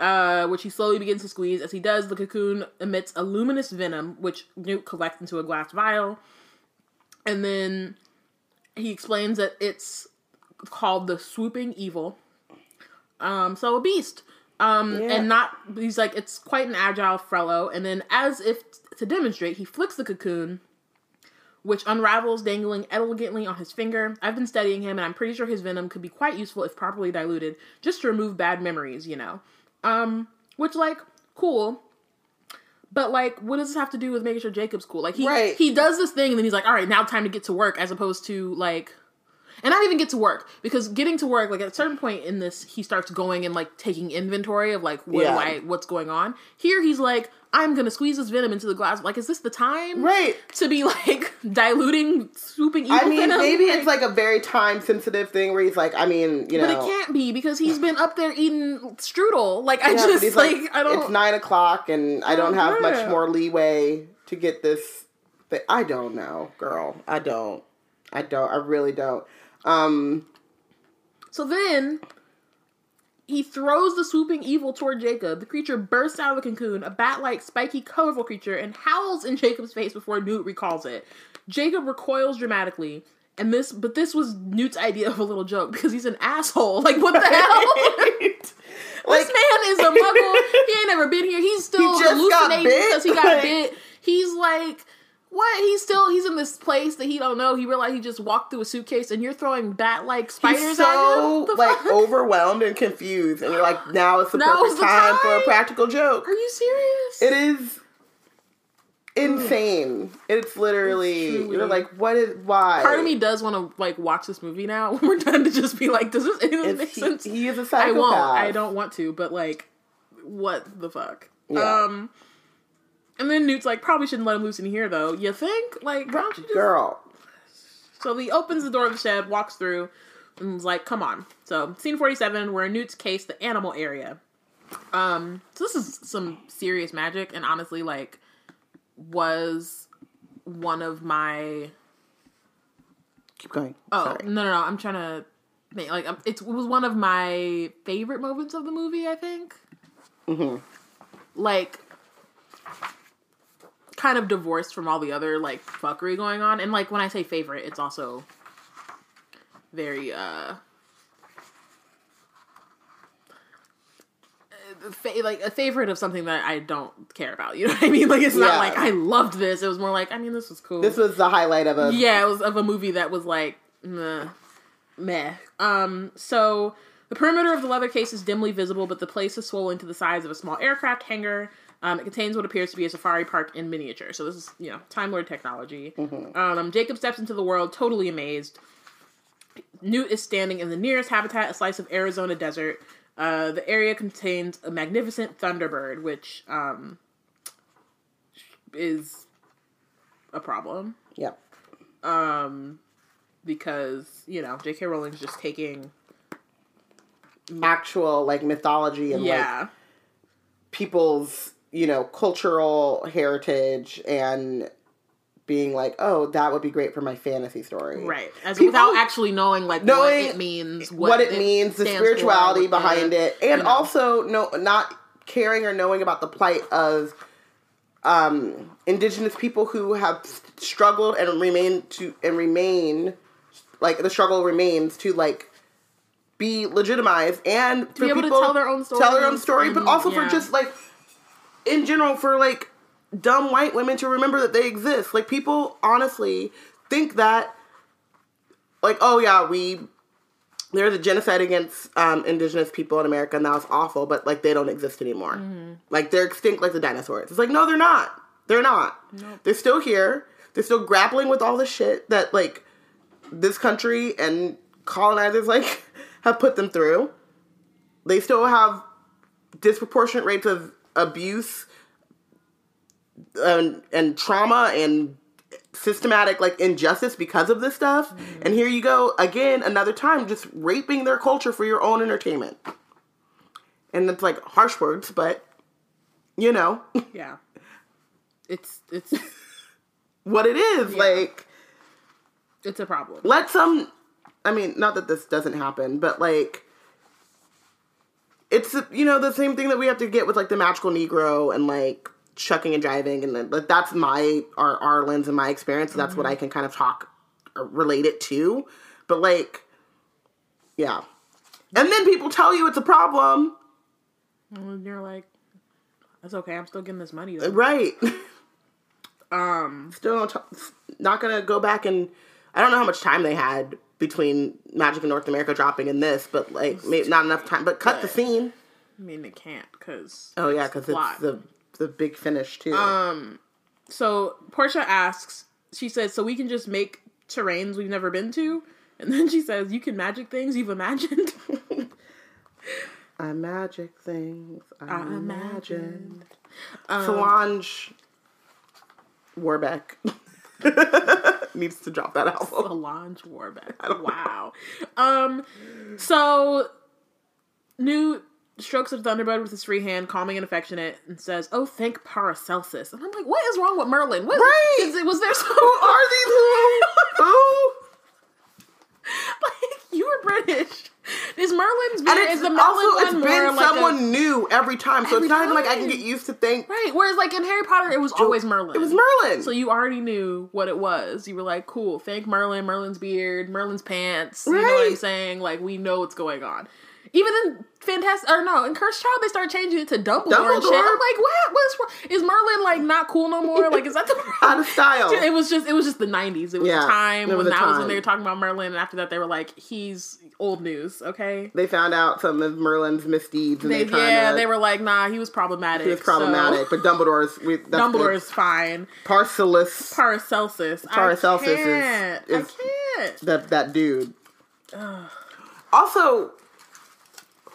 uh, which he slowly begins to squeeze. As he does, the cocoon emits a luminous venom, which Newt collects into a glass vial. And then he explains that it's called the swooping evil. Um, so a beast. Um, Yeah. and not, he's like, it's quite an agile fellow. And then, as if to demonstrate, he flicks the cocoon which unravels dangling elegantly on his finger. I've been studying him and I'm pretty sure his venom could be quite useful if properly diluted, just to remove bad memories, you know. Um, which like cool. But like what does this have to do with making sure Jacob's cool? Like he Right. he does this thing and then he's like, "All right, now time to get to work," as opposed to like and not even get to work because getting to work like at a certain point in this he starts going and like taking inventory of like what Yeah. do I what's going on. Here he's like I'm gonna squeeze this venom into the glass. Like, is this the time? right. to be like (laughs) diluting swooping evil I mean, venom. maybe it's like a very time sensitive thing where he's like, I mean, you know, but it can't be because he's been up there eating strudel. Like I Yeah, just he's like, I don't. Know. It's nine o'clock, and I don't have much more leeway to get this. Thing. I don't know, girl. I don't. I don't. I really don't. Um. So then he throws the swooping evil toward Jacob. The creature bursts out of the cocoon, a bat-like, spiky, colorful creature, and howls in Jacob's face before Newt recalls it. Jacob recoils dramatically. And this, but this was Newt's idea of a little joke because he's an asshole. (laughs) Like, what the hell? (laughs) Like, this man is a (laughs) muggle. he ain't never been here. He's still He hallucinating because he got Like- bit. He's like, what? He's still he's in this place that he don't know. He realized he just walked through a suitcase, and you're throwing bat like spiders he's at him. The like fuck? overwhelmed and confused, and you're like, now it's the Now perfect the time, for a practical joke. Are you serious? It is insane. It's literally It's you're like, what is why? Part of me does want to like watch this movie now (laughs) when we're done to just be like, does this make he, sense? he is a psychopath. I won't. I don't want to, but like, what the fuck? Yeah. Um, and then Newt's like, probably shouldn't let him loose in here though. You think? Like, why don't you just Girl, So he opens the door of the shed, walks through, and is like, "Come on." So scene forty-seven, we're in Newt's case, the animal area. Um, so this is some serious magic, and honestly, like, was one of my keep going. oh Sorry. no no no, I'm trying to make like um, it's, it was one of my favorite moments of the movie. I think, hmm like. Kind of divorced from all the other like fuckery going on, and like when I say favorite, it's also very uh fa- like a favorite of something that I don't care about. You know what I mean? Like it's Yeah. not like I loved this. It was more like I mean this was cool. This was the highlight of a. yeah, it was of a movie that was like meh. meh. Um, so the perimeter of the leather case is dimly visible, but the place is swollen to the size of a small aircraft hangar. Um, it contains what appears to be a safari park in miniature. So this is, you know, Time Lord technology. Um, Jacob steps into the world totally amazed. Newt is standing in the nearest habitat, a slice of Arizona desert. Uh, the area contains a magnificent thunderbird, which um, is a problem Yep. Um, because you know J.K. Rowling's just taking Actual like mythology and like yeah people's you know cultural heritage and being like, oh, that would be great for my fantasy story. right as People- without actually knowing like Knowing what it means What, it, means, the spirituality for, behind the- it, and you know. also no, not caring or knowing about the plight of um, indigenous people who have struggled and remain to and remain like the struggle remains to like be legitimized and for be able to people tell their own tell their own story, but and- also yeah. for just like in general for like dumb white women to remember that they exist. Like people honestly think that like oh yeah we there's a genocide against um, indigenous people in America and that was awful, but like they don't exist anymore. Mm-hmm. Like they're extinct like the dinosaurs. It's like no, they're not. They're not. They're still here. They're still grappling with all the shit that like this country and colonizers like (laughs) have put them through. They still have disproportionate rates of abuse and, and trauma and systematic like injustice because of this stuff. Mm-hmm. And here you go again another time just raping their culture for your own entertainment. And it's like harsh words, but you know (laughs) yeah it's it's (laughs) what it is. Like it's a problem let some I mean, not that this doesn't happen, but like it's you know the same thing that we have to get with like the magical negro and like shucking and driving and then, like that's my our our lens and my experience so that's what i can kind of talk or relate it to. But like yeah. And then people tell you it's a problem. And you're like that's okay i'm still getting this money though. right. (laughs) Um still t- not gonna go back and i don't know how much time they had between magic in north america dropping and this but like maybe not enough time but cut the scene i mean it can't because Oh yeah, because plot. it's the the big finish too. Um, so portia asks she says so we can just make terrains we've never been to and then she says you can magic things you've imagined (laughs) I magic things. I, imagined. imagined. Um, Solange Warbeck (laughs) (laughs) needs to drop that album. Solange Warbeck. (laughs) Wow. Um, so Newt strokes of Thunderbird with his free hand, calming and affectionate, and says, "Oh, thank Paracelsus." And I'm like, "What is wrong with Merlin? What, Right. is it- was there some Who are these who? (laughs) who? like you were British? Is Merlin's beard, it's is the Merlin also it's been like someone a, new every time, so Every it's not even like I can get used to think right? Whereas like in Harry Potter, it was always Merlin. it was Merlin. So you already knew what it was. You were like, cool, thank Merlin, Merlin's beard, Merlin's pants. You know what I'm saying? Like, we know what's going on. Even in Fantastic, or no, in Cursed Child, they start changing it to Dumbledore, and shit. I'm like, what? What's wrong? Is Merlin like not cool no more? Like, is that the (laughs) Out of style. (laughs) It was just, it was just the '90s. It was Yeah, the time was when that was when they were talking about Merlin, and after that, they were like, he's old news. Okay. they found out some of Merlin's misdeeds, and They, they, yeah, to. they were like, nah, he was problematic. He was problematic, So, but Dumbledore's we, Dumbledore's good. fine. Paracelsus, Paracelsus. Paracelsus I is- can't. is- I can't. that that dude. Also,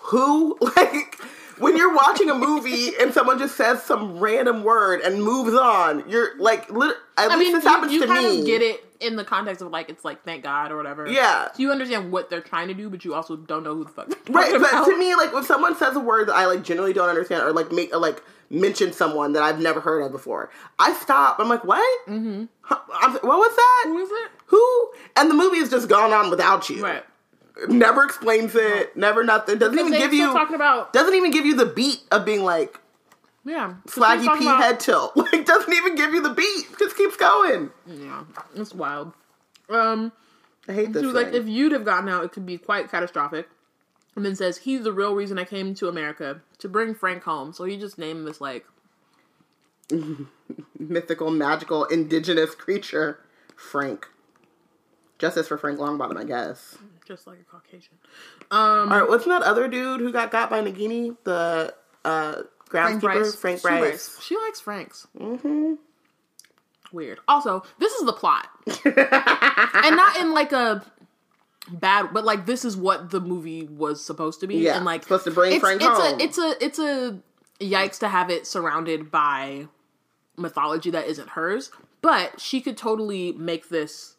who (laughs) like when you're watching a movie and someone just says some random word and moves on, you're like, lit- at I least mean, this you, happens you to kind me. of get it in the context of like it's like thank God or whatever. Yeah. So you understand what they're trying to do, but you also don't know who the fuck. Right, but about. to me, like if someone says a word that I like generally don't understand, or like make like mention someone that I've never heard of before, I stop. I'm like, what? Mm-hmm. I'm, what was that? who is it? Who? And the movie has just gone on without you. Right. Never explains it. Never nothing. Doesn't even give you. talking about doesn't even give you the beat of being like yeah swaggy P about- head tilt. (laughs) Like doesn't even give you the beat. Just keeps going. Yeah, it's wild. Um, I hate this. she was like, if you'd have gotten out, it could be quite catastrophic. and then says he's the real reason I came to America to bring Frank home. So he just named this like (laughs) Mythical, magical, indigenous creature, Frank. Justice for Frank Longbottom, I guess. Just like a Caucasian. Um, All right, wasn't that other dude who got got by Nagini? The uh, Frank groundskeeper, Bryce. Frank She Bryce. likes- She likes Franks. Mm-hmm. Weird. Also, this is the plot, (laughs) and not in like a bad, but like this is what the movie was supposed to be. Yeah, and like supposed to bring it's, Frank it's home. A, it's a it's a yikes to have it surrounded by mythology that isn't hers, but she could totally make this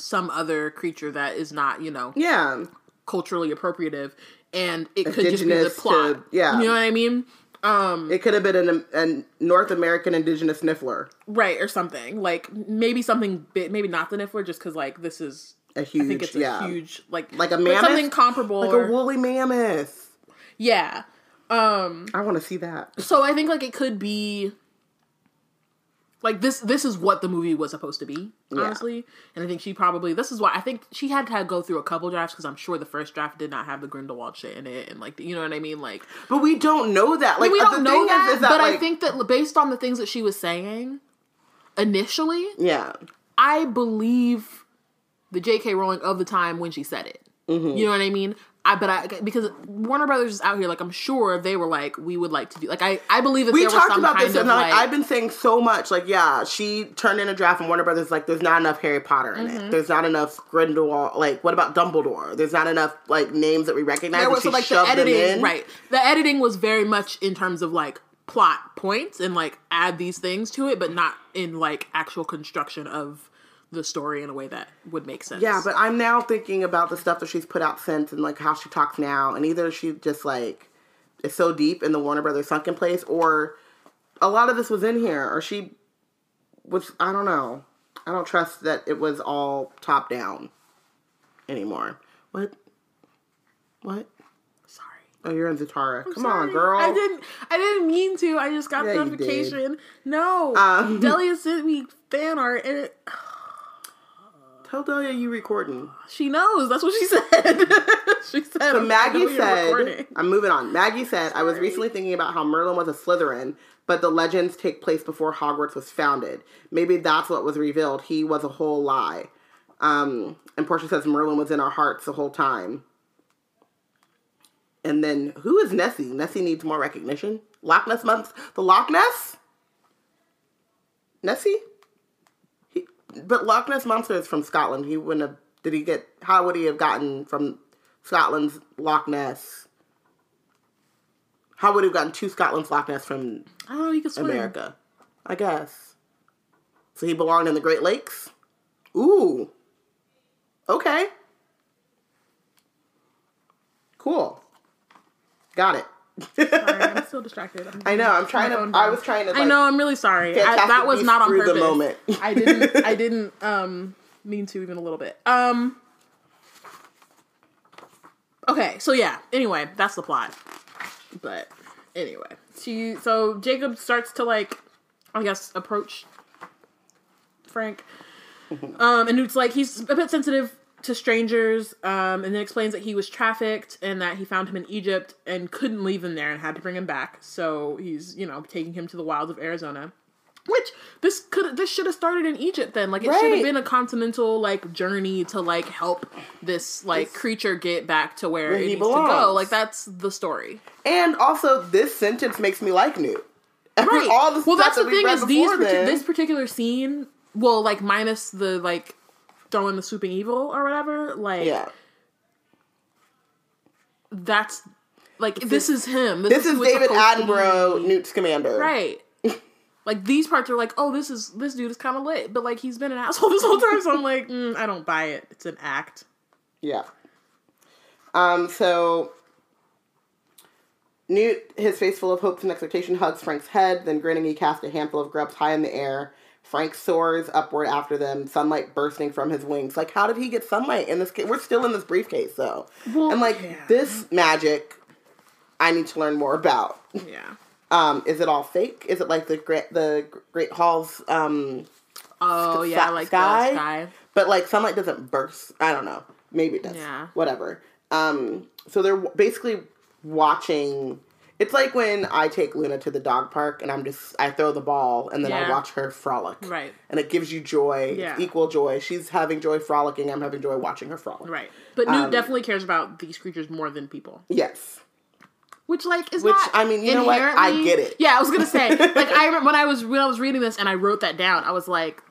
some other creature that is not you know Yeah, culturally appropriative, and it could just be the Indigenous to- plot. yeah. you know what I mean. Um, it could have been an, a North American indigenous niffler. right or something like maybe something bit maybe not the niffler just because like this is A huge, i think it's a yeah. huge like Like a mammoth? something comparable like or, a woolly mammoth. yeah um I want to see that. so i think like it could be like this this is what the movie was supposed to be honestly and i think she probably this is why i think she had to go through a couple drafts because i'm sure the first draft did not have the grindelwald shit in it and like you know what i mean like But we don't know that. Like we don't the know thing that, is, is that but i think that based on the things that she was saying initially yeah, I believe the J.K. Rowling of the time when she said it. Mm-hmm. You know what I mean? I but I because Warner Brothers is out here like I'm sure they were like we would like to do like I I believe that we there was talked some about kind this, and like, like I've been saying so much. Like, yeah, she turned in a draft, and Warner Brothers like, there's not enough Harry Potter in Mm-hmm. it. There's not enough Grindelwald. Like, what about Dumbledore? There's not enough like names that we recognize. there was she like the editing in. right the editing was very much in terms of like plot points and like add these things to it but not in like actual construction of the story in a way that would make sense. Yeah, but I'm now thinking about the stuff that she's put out since and like how she talks now, and either she just like is so deep in the Warner Brothers sunken place, or a lot of this was in here, or she was I don't know. I don't trust that it was all top down anymore. What? What? sorry. Oh, you're in Zatara. Come Sorry. on, girl. I didn't. I didn't mean to. I just got Yeah, the notification. No, Um, Delia sent me fan art, and it, Tell Delia you recording. she knows. That's what she (laughs) said. she said. So Maggie said. I'm moving on. Maggie said, I was recently thinking about how Merlin was a Slytherin, but the legends take place before Hogwarts was founded. Maybe that's what was revealed. He was a whole lie. Um, and Portia says Merlin was in our hearts the whole time. And then who is Nessie? Nessie needs more recognition. Loch Ness month. The Loch Ness? Nessie? He, but Loch Ness monster is from Scotland. He wouldn't have. Did he get? How would he have gotten from Scotland's Loch Ness? How would he have gotten to Scotland's Loch Ness from I don't know. You can swim. America? I guess. So he belonged in the Great Lakes. Ooh. Okay. Cool. Got it. Sorry, I'm (laughs) still distracted. I'm I know. I'm trying to. I was trying to. I know. I'm really sorry. I, that was not on through the purpose. moment. I didn't. (laughs) I didn't um mean to even a little bit. Um. Okay, so yeah. Anyway, that's the plot. But anyway, she so Jacob starts to like, I guess, approach Frank. (laughs) Um, and it's like he's a bit sensitive to strangers, um, and then explains that he was trafficked and that he found him in Egypt and couldn't leave him there and had to bring him back. So he's you know taking him to the wilds of Arizona. Which this could this should have started in Egypt then. Like it should have been a continental like journey to like help this like creature get back to where, Where it he needs to go. belongs. Like that's the story. And also, this sentence makes me like Newt. Right. (laughs) All the well, that's that the thing is these then- this particular scene. Well, like minus the like throwing the swooping evil or whatever. Like Yeah. that's like this is him. This is who it's David Attenborough. Newt Scamander. right? (laughs) like these parts are like, oh, this is this dude is kind of lit, but like he's been an (laughs) asshole this whole time. So I'm like, mm, I don't buy it. It's an act. Yeah. Um, so Newt, his face full of hopes and expectation, hugs Frank's head, then grinning he casts a handful of grubs high in the air. Frank soars upward after them, sunlight bursting from his wings. Like, how did he get sunlight in this case? We're still in this briefcase, though. Well, and, like, yeah. this magic, I need to learn more about. Yeah. Um, is it all fake? Is it like the Great, the Great Hall's, um, Oh Sk- yeah, sky- like sky? sky. but like sunlight doesn't burst? I don't know. Maybe it does. Yeah. Whatever. Um, so they're basically watching. It's like when I take Luna to the dog park and I'm just I throw the ball and then I watch her frolic. Right. And it gives you joy, Yeah. equal joy. She's having joy frolicking. I'm having joy watching her frolic. Right. But Newt Um, definitely cares about these creatures more than people. Yes. Which like is Which, I mean, you know what? I get it. Yeah, I was gonna say (laughs) like I remember when I was when I was reading this and I wrote that down. I was like,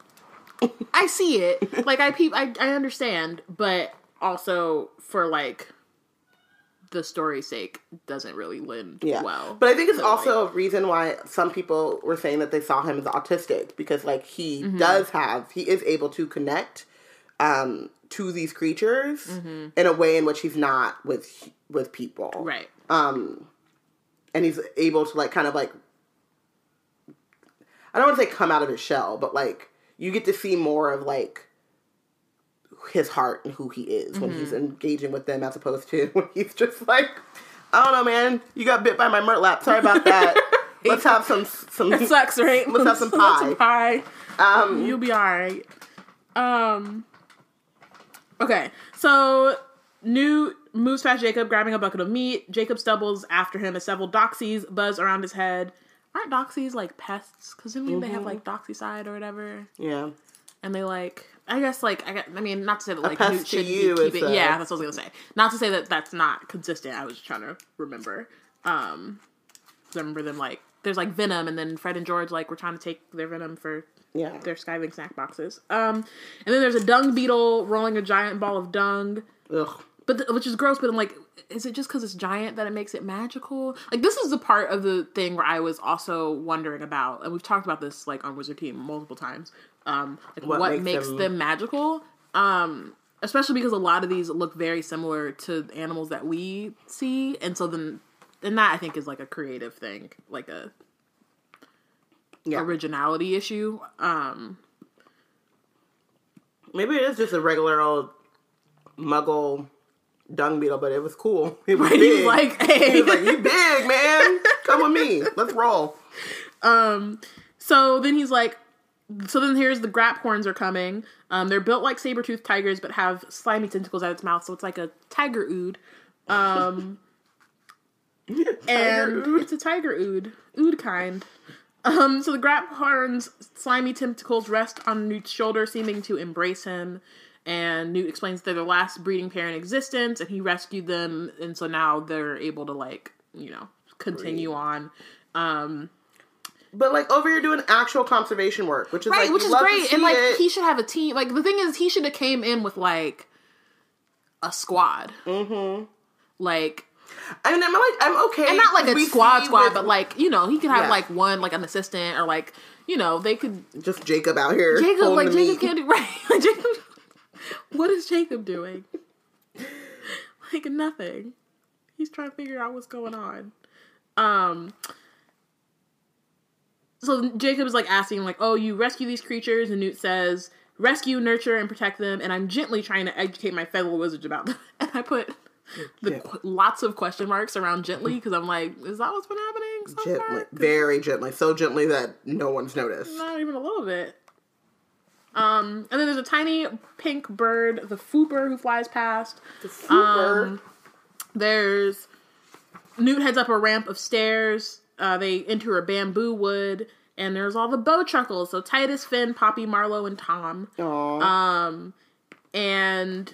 I see it. Like I peep, I I understand, but also for like the story's sake, doesn't really lend Yeah. well. But I think it's So, also a reason why some people were saying that they saw him as autistic because like he Mm-hmm. does have he is able to connect um to these creatures Mm-hmm. in a way in which he's not with with people. right. Um and he's able to like kind of like I don't want to say come out of his shell, but like you get to see more of like his heart and who he is when Mm-hmm. he's engaging with them as opposed to (laughs) when he's just like I don't know, man. You got bit by my murtlap. Sorry about (laughs) that. Let's have some (laughs) some. It sucks, right? Let's have some pie. pie. Um, You'll be all right. Um. Okay, so Newt moves past Jacob, grabbing a bucket of meat. Jacob stumbles after him as several doxies buzz around his head. Aren't doxies like pests? Because I mean, they have like doxycide or whatever, yeah. and they like. I guess like I, I mean not to say that like Newt should you be keeping a- yeah that's what I was gonna say not to say that that's not consistent I was just trying to remember um I remember them like there's like venom and then Fred and George like were trying to take their venom for Yeah. their Skiving snack boxes. Um, and then there's a dung beetle rolling a giant ball of dung, Ugh. but th- which is gross. But I'm like, is it just because it's giant that it makes it magical? Like this is the part of the thing where I was also wondering about, and we've talked about this like on Wizard Team multiple times. Um, like what, What makes, makes them... them- magical? Um, especially because a lot of these look very similar to animals that we see, and so then. And that I think is like a creative thing, like a Yeah. originality issue. Um, Maybe it is just a regular old muggle dung beetle, but it was cool. (laughs) It was he big. was like, "Hey, (laughs) he was like, "You big man, come with me. Let's roll." (laughs) Um, so then he's like, so then here's the Graphorns are coming. Um, they're built like saber toothed tigers, but have slimy tentacles at its mouth, so it's like a tiger ood. Um, (laughs) and ood. it's a tiger ood, ood kind. Um, so the Graphorns' slimy tentacles rest on Newt's shoulder, seeming to embrace him. And Newt explains they're the last breeding pair in existence, and he rescued them, and so now they're able to like, you know, continue on. Um, But like over here doing actual conservation work, which is right like which is great and like it. he should have a team like the thing is he should have came in with like a squad mm-hmm like I mean, I'm like, I'm okay, and not like a squad squad with but like you know he could have Yeah. like one like an assistant or like you know they could just Jacob out here. jacob like jacob can't do (laughs) right like jacob what is jacob doing like nothing he's trying to figure out what's going on um so Jacob is like asking, like, "Oh, you rescue these creatures?" And Newt says, "Rescue, nurture, and protect them." And I'm gently trying to educate my fellow wizards about them. (laughs) And I put the Yeah. qu- lots of question marks around gently because I'm like, "Is that what's been happening so Gently, far?" 'Cause very gently, so gently that no one's noticed. Not even a little bit. Um, and then there's a tiny pink bird, the Fwooper, who flies past. Super. Um, there's Newt heads up a ramp of stairs. Uh, they enter a bamboo wood, and there's all the bowtruckles. So Titus, Finn, Poppy, Marlowe, and Tom. Aw. Um, and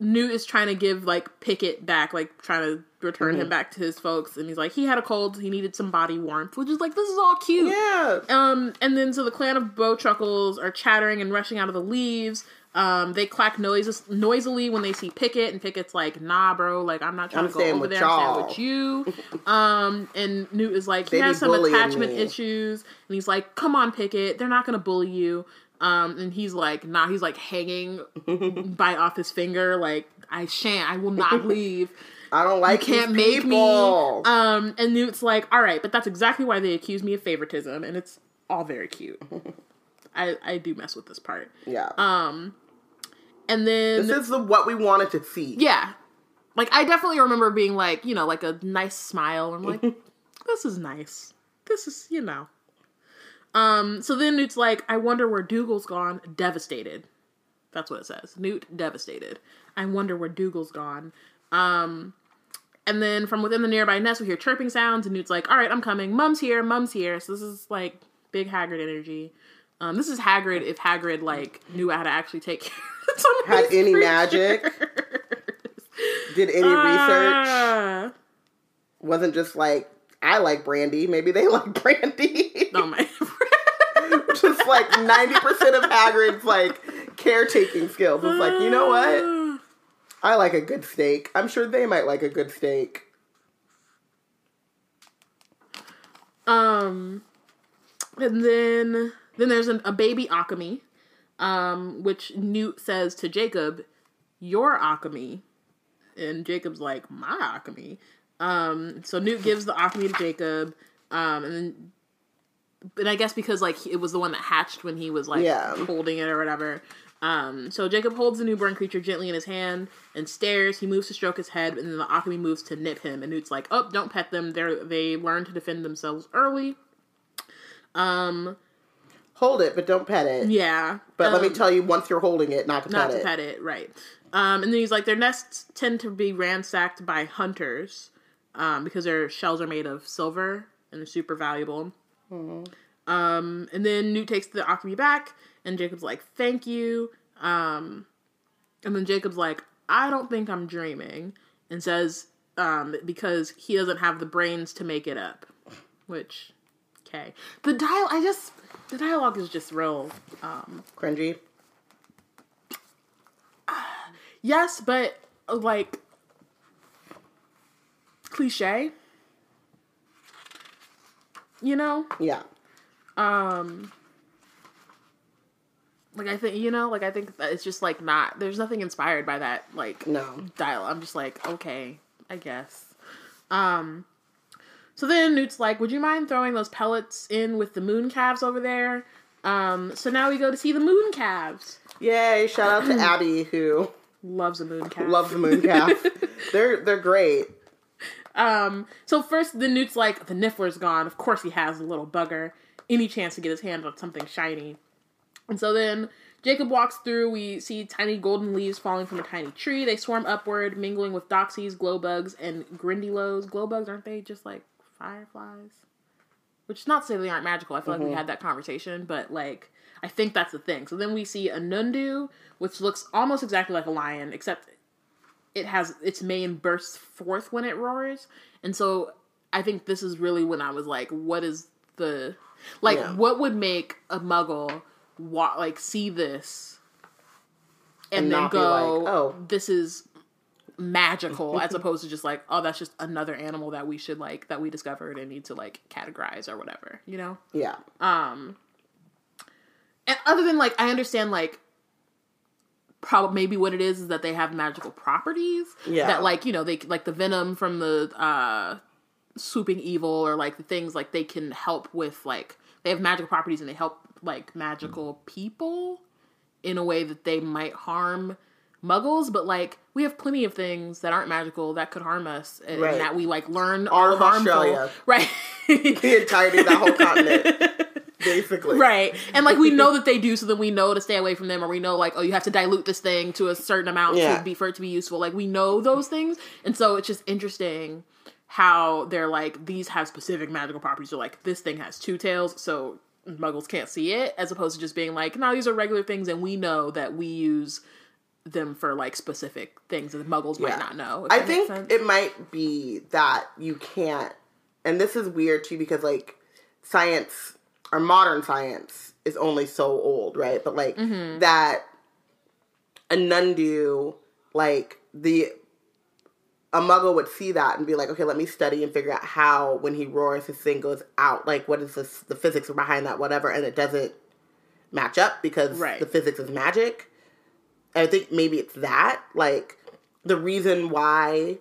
Newt is trying to give like Pickett back, like trying to return him back to his folks. And he's like, he had a cold, he needed some body warmth, which is like this is all cute. yeah. Um, and then so the clan of bowtruckles are chattering and rushing out of the leaves. Um, they clack noises noisily when they see Pickett, and Pickett's like, "Nah, bro, like I'm not trying I'm to go over there y'all." and stay with you." (laughs) um, and Newt is like, he has some attachment me. issues, and he's like, "Come on, Pickett, they're not gonna bully you." Um, and he's like, "Nah," he's like hanging (laughs) by off his finger, like, "I shan't, I will not leave." (laughs) I don't like can't these make people. me. Um, and Newt's like, all right, but that's exactly why they accuse me of favoritism, and it's all very cute. I I do mess with this part. yeah. Um, and then this is the what we wanted to see. yeah, like I definitely remember being like, you know, like a nice smile. I'm like, (laughs) this is nice. This is you know. Um, so then Newt's like, I wonder where Dougal's gone. Devastated. That's what it says. Newt devastated. I wonder where Dougal's gone. Um, and then from within the nearby nest, we hear chirping sounds, and Newt's like, "All right, I'm coming. Mum's here. Mum's here." So this is like big Hagrid energy. Um, this is Hagrid if Hagrid like knew how to actually take care of some of Had any creatures. magic? Did any research? Ah. Wasn't just like I like brandy. Maybe they (laughs) like brandy. oh my. (laughs) just like ninety percent of Hagrid's like caretaking skills. It's like you know what? (sighs) I like a good steak. I'm sure they might like a good steak. Um, and then then there's an, a baby Occamy, um, which Newt says to Jacob, "Your Occamy," and Jacob's like, "My Occamy." Um, so Newt gives the Occamy to Jacob, um, and then, and I guess because like it was the one that hatched when he was like Yeah. holding it or whatever. Um, so Jacob holds the newborn creature gently in his hand and stares. He moves to stroke his head, and then the Occamy moves to nip him. And Newt's like, "Oh, don't pet them. They they learn to defend themselves early." Um, Hold it, but don't pet it. yeah. But let me um, tell you, once you're holding it, not to not pet to it. pet it, right? Um, and then he's like, their nests tend to be ransacked by hunters, um, because their shells are made of silver and they're super valuable. Um, and then Newt takes the Occamy back, and Jacob's like, "Thank you." Um, and then Jacob's like, "I don't think I'm dreaming," and says, um, because he doesn't have the brains to make it up. Which, okay, the dial, I just the dialogue is just real. Um, Cringy. Yes, but uh, like cliche. You know? Yeah. Um like I think you know, like I think that it's just like not there's nothing inspired by that like No. dialogue. I'm just like, okay, I guess. Um so then Newt's like, Would you mind throwing those pellets in with the moon calves over there? Um so now we go to see the moon calves. Yay! Shout out to (clears throat) Abby who Loves a moon calf. loves the moon calf. (laughs) they're they're great. Um, so first the Newt's like, the Niffler's gone. Of course he has a little bugger. Any chance to get his hand on something shiny. And so then Jacob walks through. We see tiny golden leaves falling from a tiny tree. They swarm upward, mingling with doxies, glow bugs, and grindylows. Glow bugs, aren't they just like fireflies? Which is not to say they aren't magical. I feel like we mm-hmm. had that conversation, but like I think that's the thing. So then we see a Nundu, which looks almost exactly like a lion, except it has its mane bursts forth when it roars. And so I think this is really when I was like, what is the like Yeah. what would make a muggle wa- like see this and, And then go, like, "Oh." this is magical (laughs) as opposed to just like, oh, that's just another animal that we should like that we discovered and need to like categorize or whatever, you know? Yeah. Um, and other than like, I understand like, probably maybe what it is is that they have magical properties. Yeah. That like you know they like the venom from the uh swooping evil or like the things like they can help with like they have magical properties and they help like magical people in a way that they might harm muggles but like we have plenty of things that aren't magical that could harm us and, Right. that we like learn All of harmful. Australia. right (laughs) The entirety of that whole continent, (laughs) basically. Right. And like we know that they do, so then we know to stay away from them, or we know like, oh, you have to dilute this thing to a certain amount Yeah. to be for it to be useful. Like we know those things. And so it's just interesting how they're like, these have specific magical properties. So like this thing has two tails, so muggles can't see it, as opposed to just being like, no, these are regular things and we know that we use them for like specific things that muggles Yeah. might not know. I think it might be that you can't, and this is weird too because like science or modern science is only so old, right? But like Mm-hmm. that a Nundu, like the a muggle would see that and be like, okay, let me study and figure out how when he roars his thing goes out, like what is this, the physics behind that, whatever, and it doesn't match up because Right. the physics is magic. I think maybe it's that, like the reason why,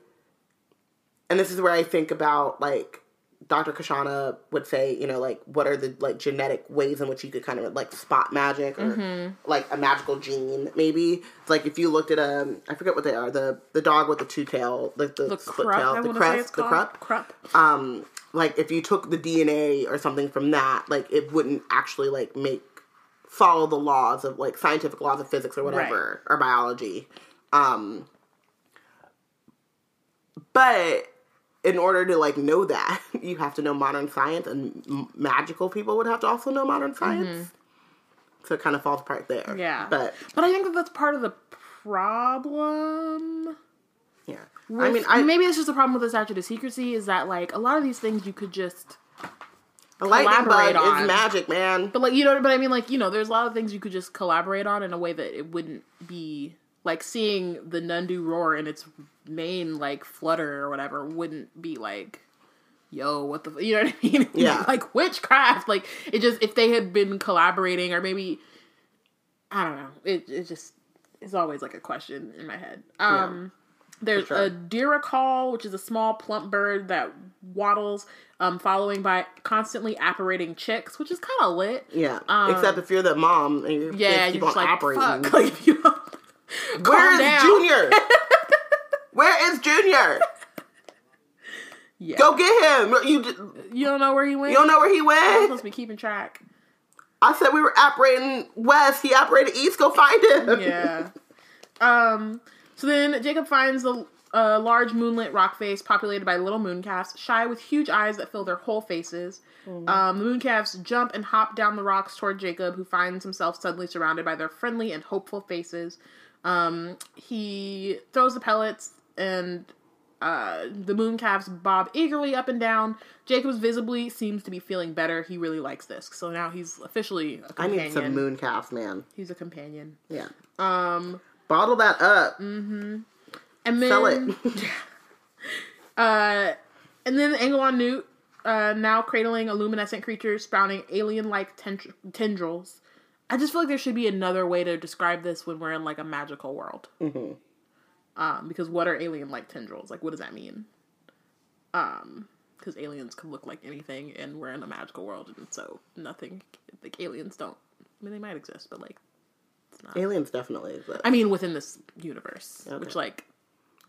and this is where I think about like Dr. Kashana would say, you know, like what are the like genetic ways in which you could kind of like spot magic or Mm-hmm. like a magical gene, maybe. It's like if you looked at um I forget what they are, the the dog with the two tail, like the, the split crup, tail, I the want to say crest, the called. crup. Crup. Um like if you took the DNA or something from that, like it wouldn't actually like make follow the laws of like scientific laws of physics or whatever or biology. Um But in order to like know that, (laughs) you have to know modern science, and m- magical people would have to also know modern science. So it kind of falls apart there. Mm-hmm. Yeah. But But I think that that's part of the problem. yeah, I mean, I maybe it's just a problem with the statute of secrecy is that like a lot of these things you could just a lightning bug collaborate on. is magic, man. But like you know, but I mean, like you know, there's a lot of things you could just collaborate on in a way that it wouldn't be like seeing the Nundu roar in its main like flutter or whatever wouldn't be like, yo, what the, f-" you know what I mean? (laughs) Yeah. like witchcraft. Like it just if they had been collaborating or maybe, I don't know. It it just is always like a question in my head. Um. There's sure. a Diricawl, which is a small plump bird that waddles, um, following by constantly apparating chicks, which is kind of lit. Yeah, Um, except if you're the mom and your Yeah, keep you're on like, operating. fuck. (laughs) Like, you don't Where is down. Junior? (laughs) Where is Junior? Yeah. Go get him. You just, You don't know where he went? you don't know where he I'm went. supposed to be keeping track. I said we were operating west. He operated east. Go find him. Yeah. (laughs) um. So then Jacob finds the uh, large moonlit rock face populated by little mooncalves, shy with huge eyes that fill their whole faces. Um, the mooncalves jump and hop down the rocks toward Jacob, who finds himself suddenly surrounded by their friendly and hopeful faces. Um, he throws the pellets and uh, the mooncalves bob eagerly up and down. Jacobs visibly seems to be feeling better. He really likes this, so now he's officially a I companion. need some moon calves, man. He's a companion. Yeah. Um, Bottle that up. and then Sell it. (laughs) uh, and then Angelon Newt, uh, now cradling a luminescent creature sprouting alien-like tend- tendrils. I just feel like there should be another way to describe this when we're in like a magical world. Mm-hmm. Um, because what are alien-like tendrils? Like, what does that mean? Um, because aliens can look like anything, and we're in a magical world, and so nothing like aliens don't. I mean, they might exist, but like, Aliens definitely exist. I mean, within this universe, which like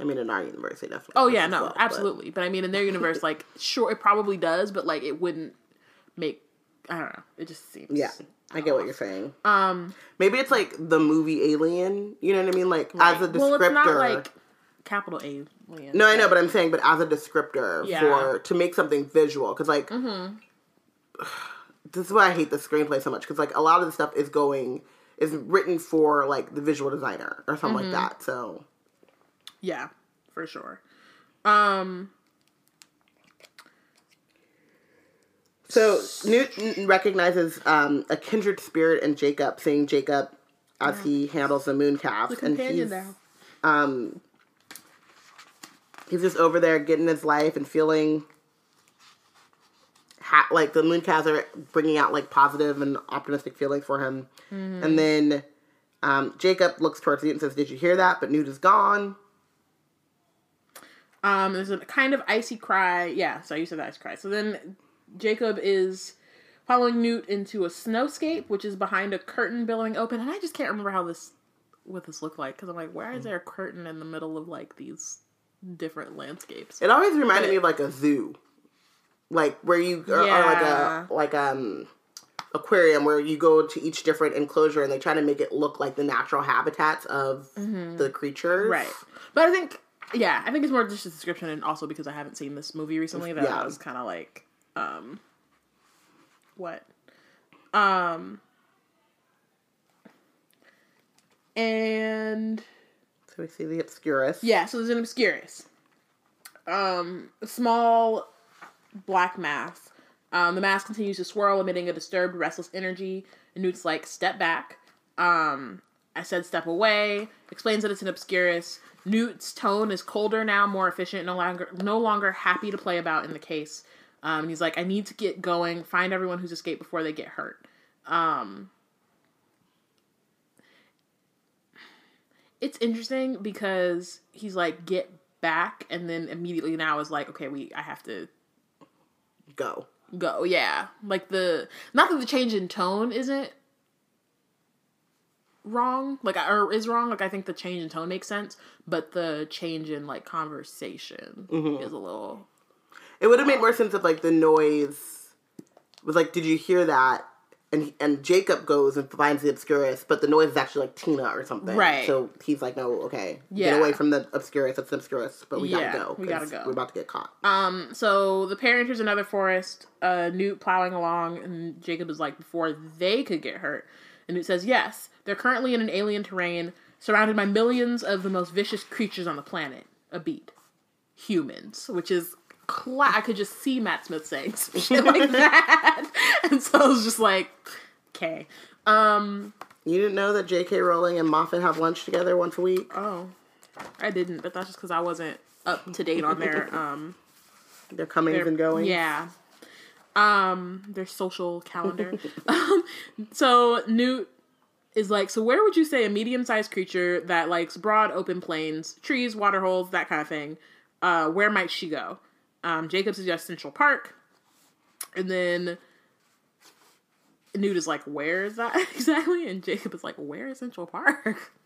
I mean, in our universe, they definitely. Oh yeah, no, well, absolutely. But I mean, in their universe, (laughs) like, sure, it probably does, but like, it wouldn't make. I don't know. It just seems. Yeah, I get what you're saying. Um. Maybe it's like the movie Alien. You know what I mean? Like as a descriptor. Well, it's not like capital A. Alien. no, I know, but I'm saying, but as a descriptor Yeah. for to make something visual, because like Mm-hmm. (sighs) this is why I hate the screenplay so much. Because like a lot of the stuff is going is written for like the visual designer or something Mm-hmm. like that. So Yeah, for sure. Um. So Newton recognizes um, a kindred spirit in Jacob, seeing Jacob as he handles the moon calf, and he's now. um, he's just over there getting his life and feeling ha- like the moon calves are bringing out like positive and optimistic feelings for him. Mm-hmm. And then um, Jacob looks towards Newt and says, "Did you hear that?" But Newt is gone. Um, there's a kind of icy cry. Yeah, so you said the icy cry. So then Jacob is following Newt into a snowscape, which is behind a curtain billowing open, and I just can't remember how this what this looked like because I'm like, why is there a curtain in the middle of like these different landscapes? It always reminded But- me of like a zoo, like where you or, or like a like um aquarium where you go to each different enclosure and they try to make it look like the natural habitats of the creatures. Mm-hmm. Right. But I think, yeah, I think it's more just a description, and also because I haven't seen this movie recently, that Yeah. I was kind of like, um, what? Um, and So we see the Obscurus. yeah, so there's an Obscurus, um, small black mass. Um, the mass continues to swirl, emitting a disturbed, restless energy. And Newt's like, step back. Um, I said step away. Explains that it's an Obscurus. Newt's tone is colder now, more efficient, no longer no longer happy to play about in the case. Um, he's like, I need to get going, find everyone who's escaped before they get hurt. Um, it's interesting because he's like, get back, and then immediately now is like, okay, we I have to Go. go. Yeah, like the not that the change in tone isn't wrong, like or is wrong. Like I think the change in tone makes sense, but the change in like conversation mm-hmm. is a little It would have made more sense if like the noise was like, "Did you hear that?" And and Jacob goes and finds the Obscurus, but the noise is actually like Tina or something. Right. So he's like, no, okay, Yeah. get away from the Obscurus. It's the Obscurus, but we Yeah, gotta go. we gotta go. We're about to get caught. Um, so the pair enters another forest, uh, Newt plowing along, and Jacob is like, before they could get hurt. And Newt says, yes, they're currently in an alien terrain, surrounded by millions of the most vicious creatures on the planet. A beat. Humans, which is, cla- I could just see Matt Smith saying (laughs) some shit like that. (laughs) and so I was just like, okay. Um, You didn't know that J.K. Rowling and Moffat have lunch together once a week? oh, I didn't, but that's just because I wasn't up to date on their, (laughs) um, They're comings their- and going. Yeah. Um, their social calendar. um, so Newt is like, so where would you say a medium-sized creature that likes broad open plains, trees, water holes, that kind of thing? Uh, where might she go? Um, Jacob suggests Central Park, and then Newt is like, where is that (laughs) exactly? And Jacob is like, where is Central Park? (laughs)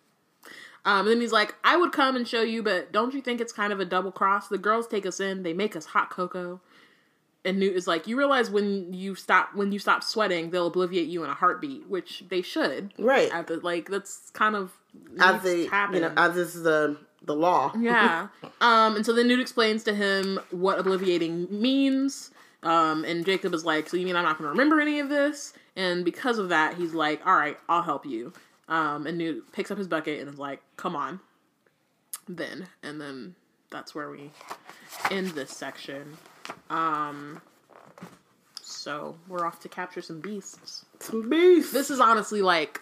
Um, and then he's like, I would come and show you, but don't you think it's kind of a double cross? The girls take us in, they make us hot cocoa. And Newt is like, you realize when you stop when you stop sweating, they'll obliviate you in a heartbeat, which they should. Right. At the, like that's kind of As needs the happen. you know, as is the the law. yeah. (laughs) Um, and so then Newt explains to him what obliviating means. Um, and Jacob is like, so you mean I'm not going to remember any of this? And because of that, he's like, all right, I'll help you. Um, and Newt picks up his bucket and is like, come on. Then, and then that's where we end this section. Um, so we're off to capture some beasts. Some beast. This is honestly like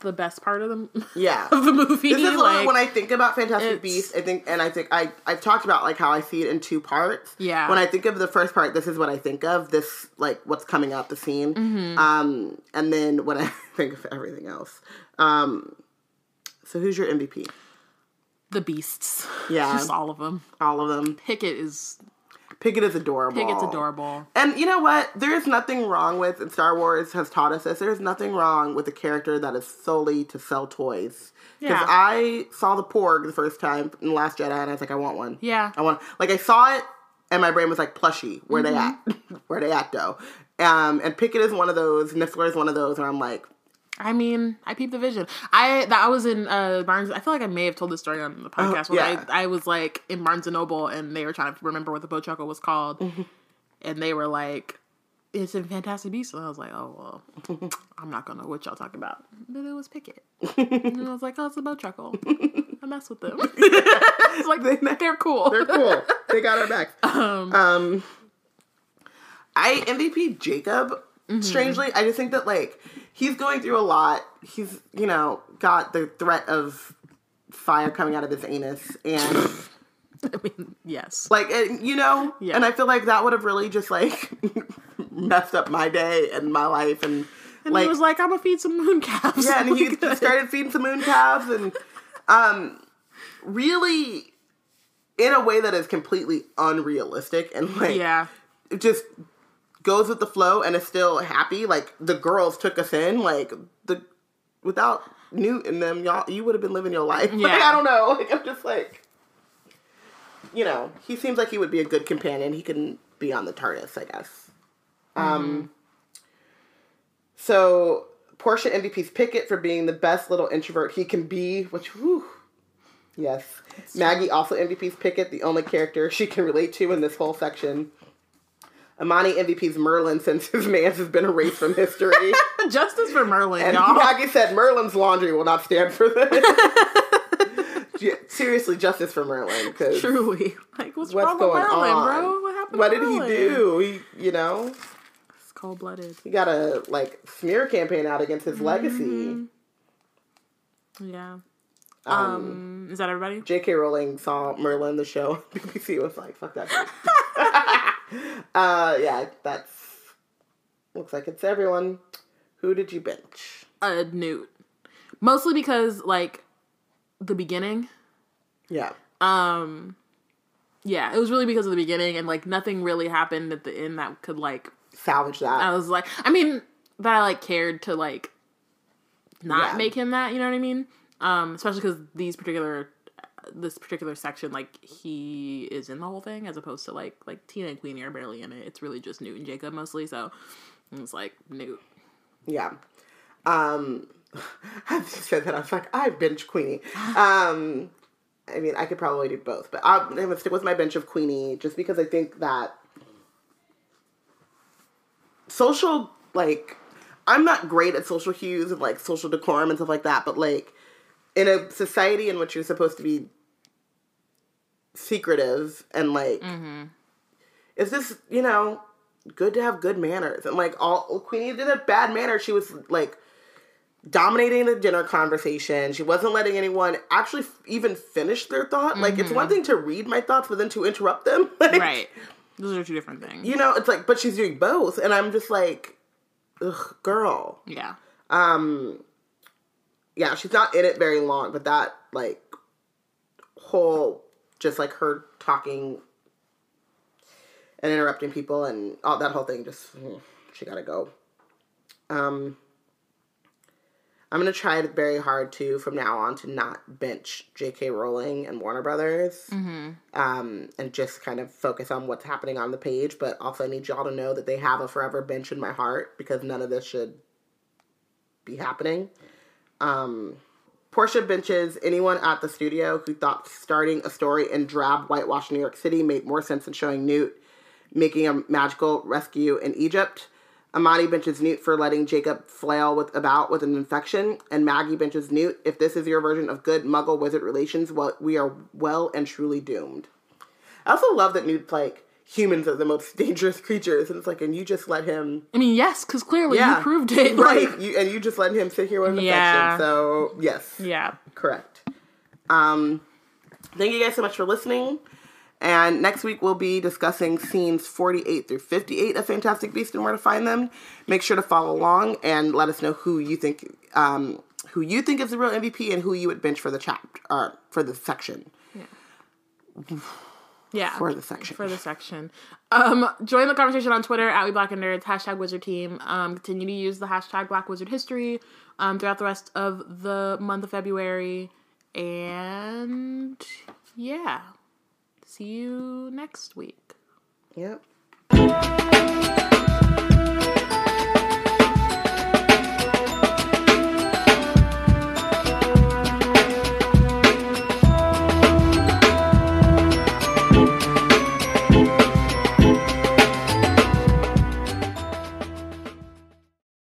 the best part of the (laughs) yeah. of the movie. This is like, when I think about Fantastic Beasts. I think, and I think I I've talked about like how I see it in two parts. Yeah. When I think of the first part, this is what I think of. This like what's coming out the scene. Mm-hmm. Um, and then when I (laughs) think of everything else. Um, so who's your MVP? the beasts. Yeah. (laughs) just all of them. All of them. Pickett is Pickett is adorable. Pickett's adorable. And you know what? There is nothing wrong with, and Star Wars has taught us this, there's nothing wrong with a character that is solely to sell toys. Because Yeah. I saw the Porg the first time in The Last Jedi, and I was like, I want one. Yeah. I want, like, I saw it, and my brain was like, plushie, where they at? Mm-hmm. (laughs) where they at, though? Um, and Pickett is one of those, Niffler is one of those, where I'm like, I mean, I peeped the vision. I that I was in uh Barnes. I feel like I may have told this story on the podcast. Oh, yeah. I, I was like in Barnes and Noble, and they were trying to remember what the bowtruckle was called, Mm-hmm. and they were like, "It's in Fantastic Beasts." And I was like, "Oh well, (laughs) I'm not gonna know what y'all talking about." But it was Pickett, (laughs) and I was like, "Oh, it's a bowtruckle." (laughs) I mess with them. it's like they're cool. they're cool. they got our back. Um, I MVP Jacob. Strangely, I just think that like he's going through a lot. He's you know got the threat of fire coming out of his anus, and (laughs) I mean, yes. like and, you know, Yeah. and I feel like that would have really just like (laughs) messed up my day and my life, and, And like he was like, "I'm gonna feed some moon calves." yeah, and he (laughs) started feeding some moon calves and um really in a way that is completely unrealistic and like yeah. just goes with the flow and is still happy. Like the girls took us in, like the without Newt and them, y'all you would have been living your life. (laughs) Like, Yeah. I don't know. (laughs) Like I'm just like you know, he seems like he would be a good companion. He can be on the TARDIS, I guess. Um so Portia MVP's Pickett for being the best little introvert he can be, which whew, Yes. Maggie also MVP's Pickett, the only character she can relate to in this whole section. Amani MVP's Merlin since his man's has been erased from history. (laughs) Justice for Merlin, and y'all. Maggie said Merlin's laundry will not stand for this. (laughs) Seriously, justice for Merlin. Because Truly. Like, what's, what's wrong going with Merlin, on? bro? What happened What did he do? He, you know, It's cold blooded. he got a like smear campaign out against his legacy. Yeah. Um, is that everybody? J.K. Rowling saw Merlin the show. (laughs) BBC was like, "Fuck that." Shit." (laughs) uh, yeah, that's looks like it's everyone. Who did you bench? Uh, Newt. Mostly because, like, the beginning. Yeah, Um, yeah, it was really because of the beginning, and like nothing really happened at the end that could like. salvage that. I was like, I mean, that I like cared to like not Yeah. make him that. You know what I mean? Um, especially because these particular this particular section, like he is in the whole thing, as opposed to like like Tina and Queenie are barely in it. It's really just Newt and Jacob mostly. So it was like Newt. Yeah. Um, (laughs) I just said that I was like, I bench Queenie. Um, I mean, I could probably do both, but I'm gonna stick with my bench of Queenie just because I think that social, like, I'm not great at social cues and like social decorum and stuff like that, but like, in a society in which you're supposed to be secretive and like, is this you know good to have good manners and like all Queenie did a bad manner. She was like dominating the dinner conversation. She wasn't letting anyone actually f- even finish their thought. Like it's one thing to read my thoughts, but then to interrupt them. (laughs) Like, Right. Those are two different things. You know, it's like, but she's doing both, and I'm just like, ugh, girl. Yeah. Um, yeah, she's not in it very long, but that like whole just like her talking and interrupting people and all that whole thing just mm, she gotta go. Um, I'm gonna try very hard to from now on to not bench J.K. Rowling and Warner Brothers, um, and just kind of focus on what's happening on the page. But also, I need y'all to know that they have a forever bench in my heart because none of this should be happening. Um, Portia benches anyone at the studio who thought starting a story in drab whitewashed New York City made more sense than showing Newt making a magical rescue in Egypt. Amani benches Newt for letting Jacob flail with about with an infection, and Maggie benches Newt. If this is your version of good Muggle wizard relations, well, we are well and truly doomed. I also love that Newt's like humans are the most (laughs) dangerous creatures, and it's like, and you just let him I mean, yes, because clearly yeah. you proved it. (laughs) right? Like, (laughs) You, and you just let him sit here with an Yeah. infection. So yes, yeah. correct. Um, thank you guys so much for listening. And next week we'll be discussing scenes 48 through 58 of Fantastic Beasts and where to find them. Make sure to follow along and let us know who you think um, who you think is the real MVP and who you would bench for the chapter or for the section. Yeah. For the section. For the section. Um, join the conversation on Twitter at We Black and Nerds, hashtag Wizard Team. Um, continue to use the hashtag Black Wizard History um, throughout the rest of the month of February. And yeah. See you next week. Yep.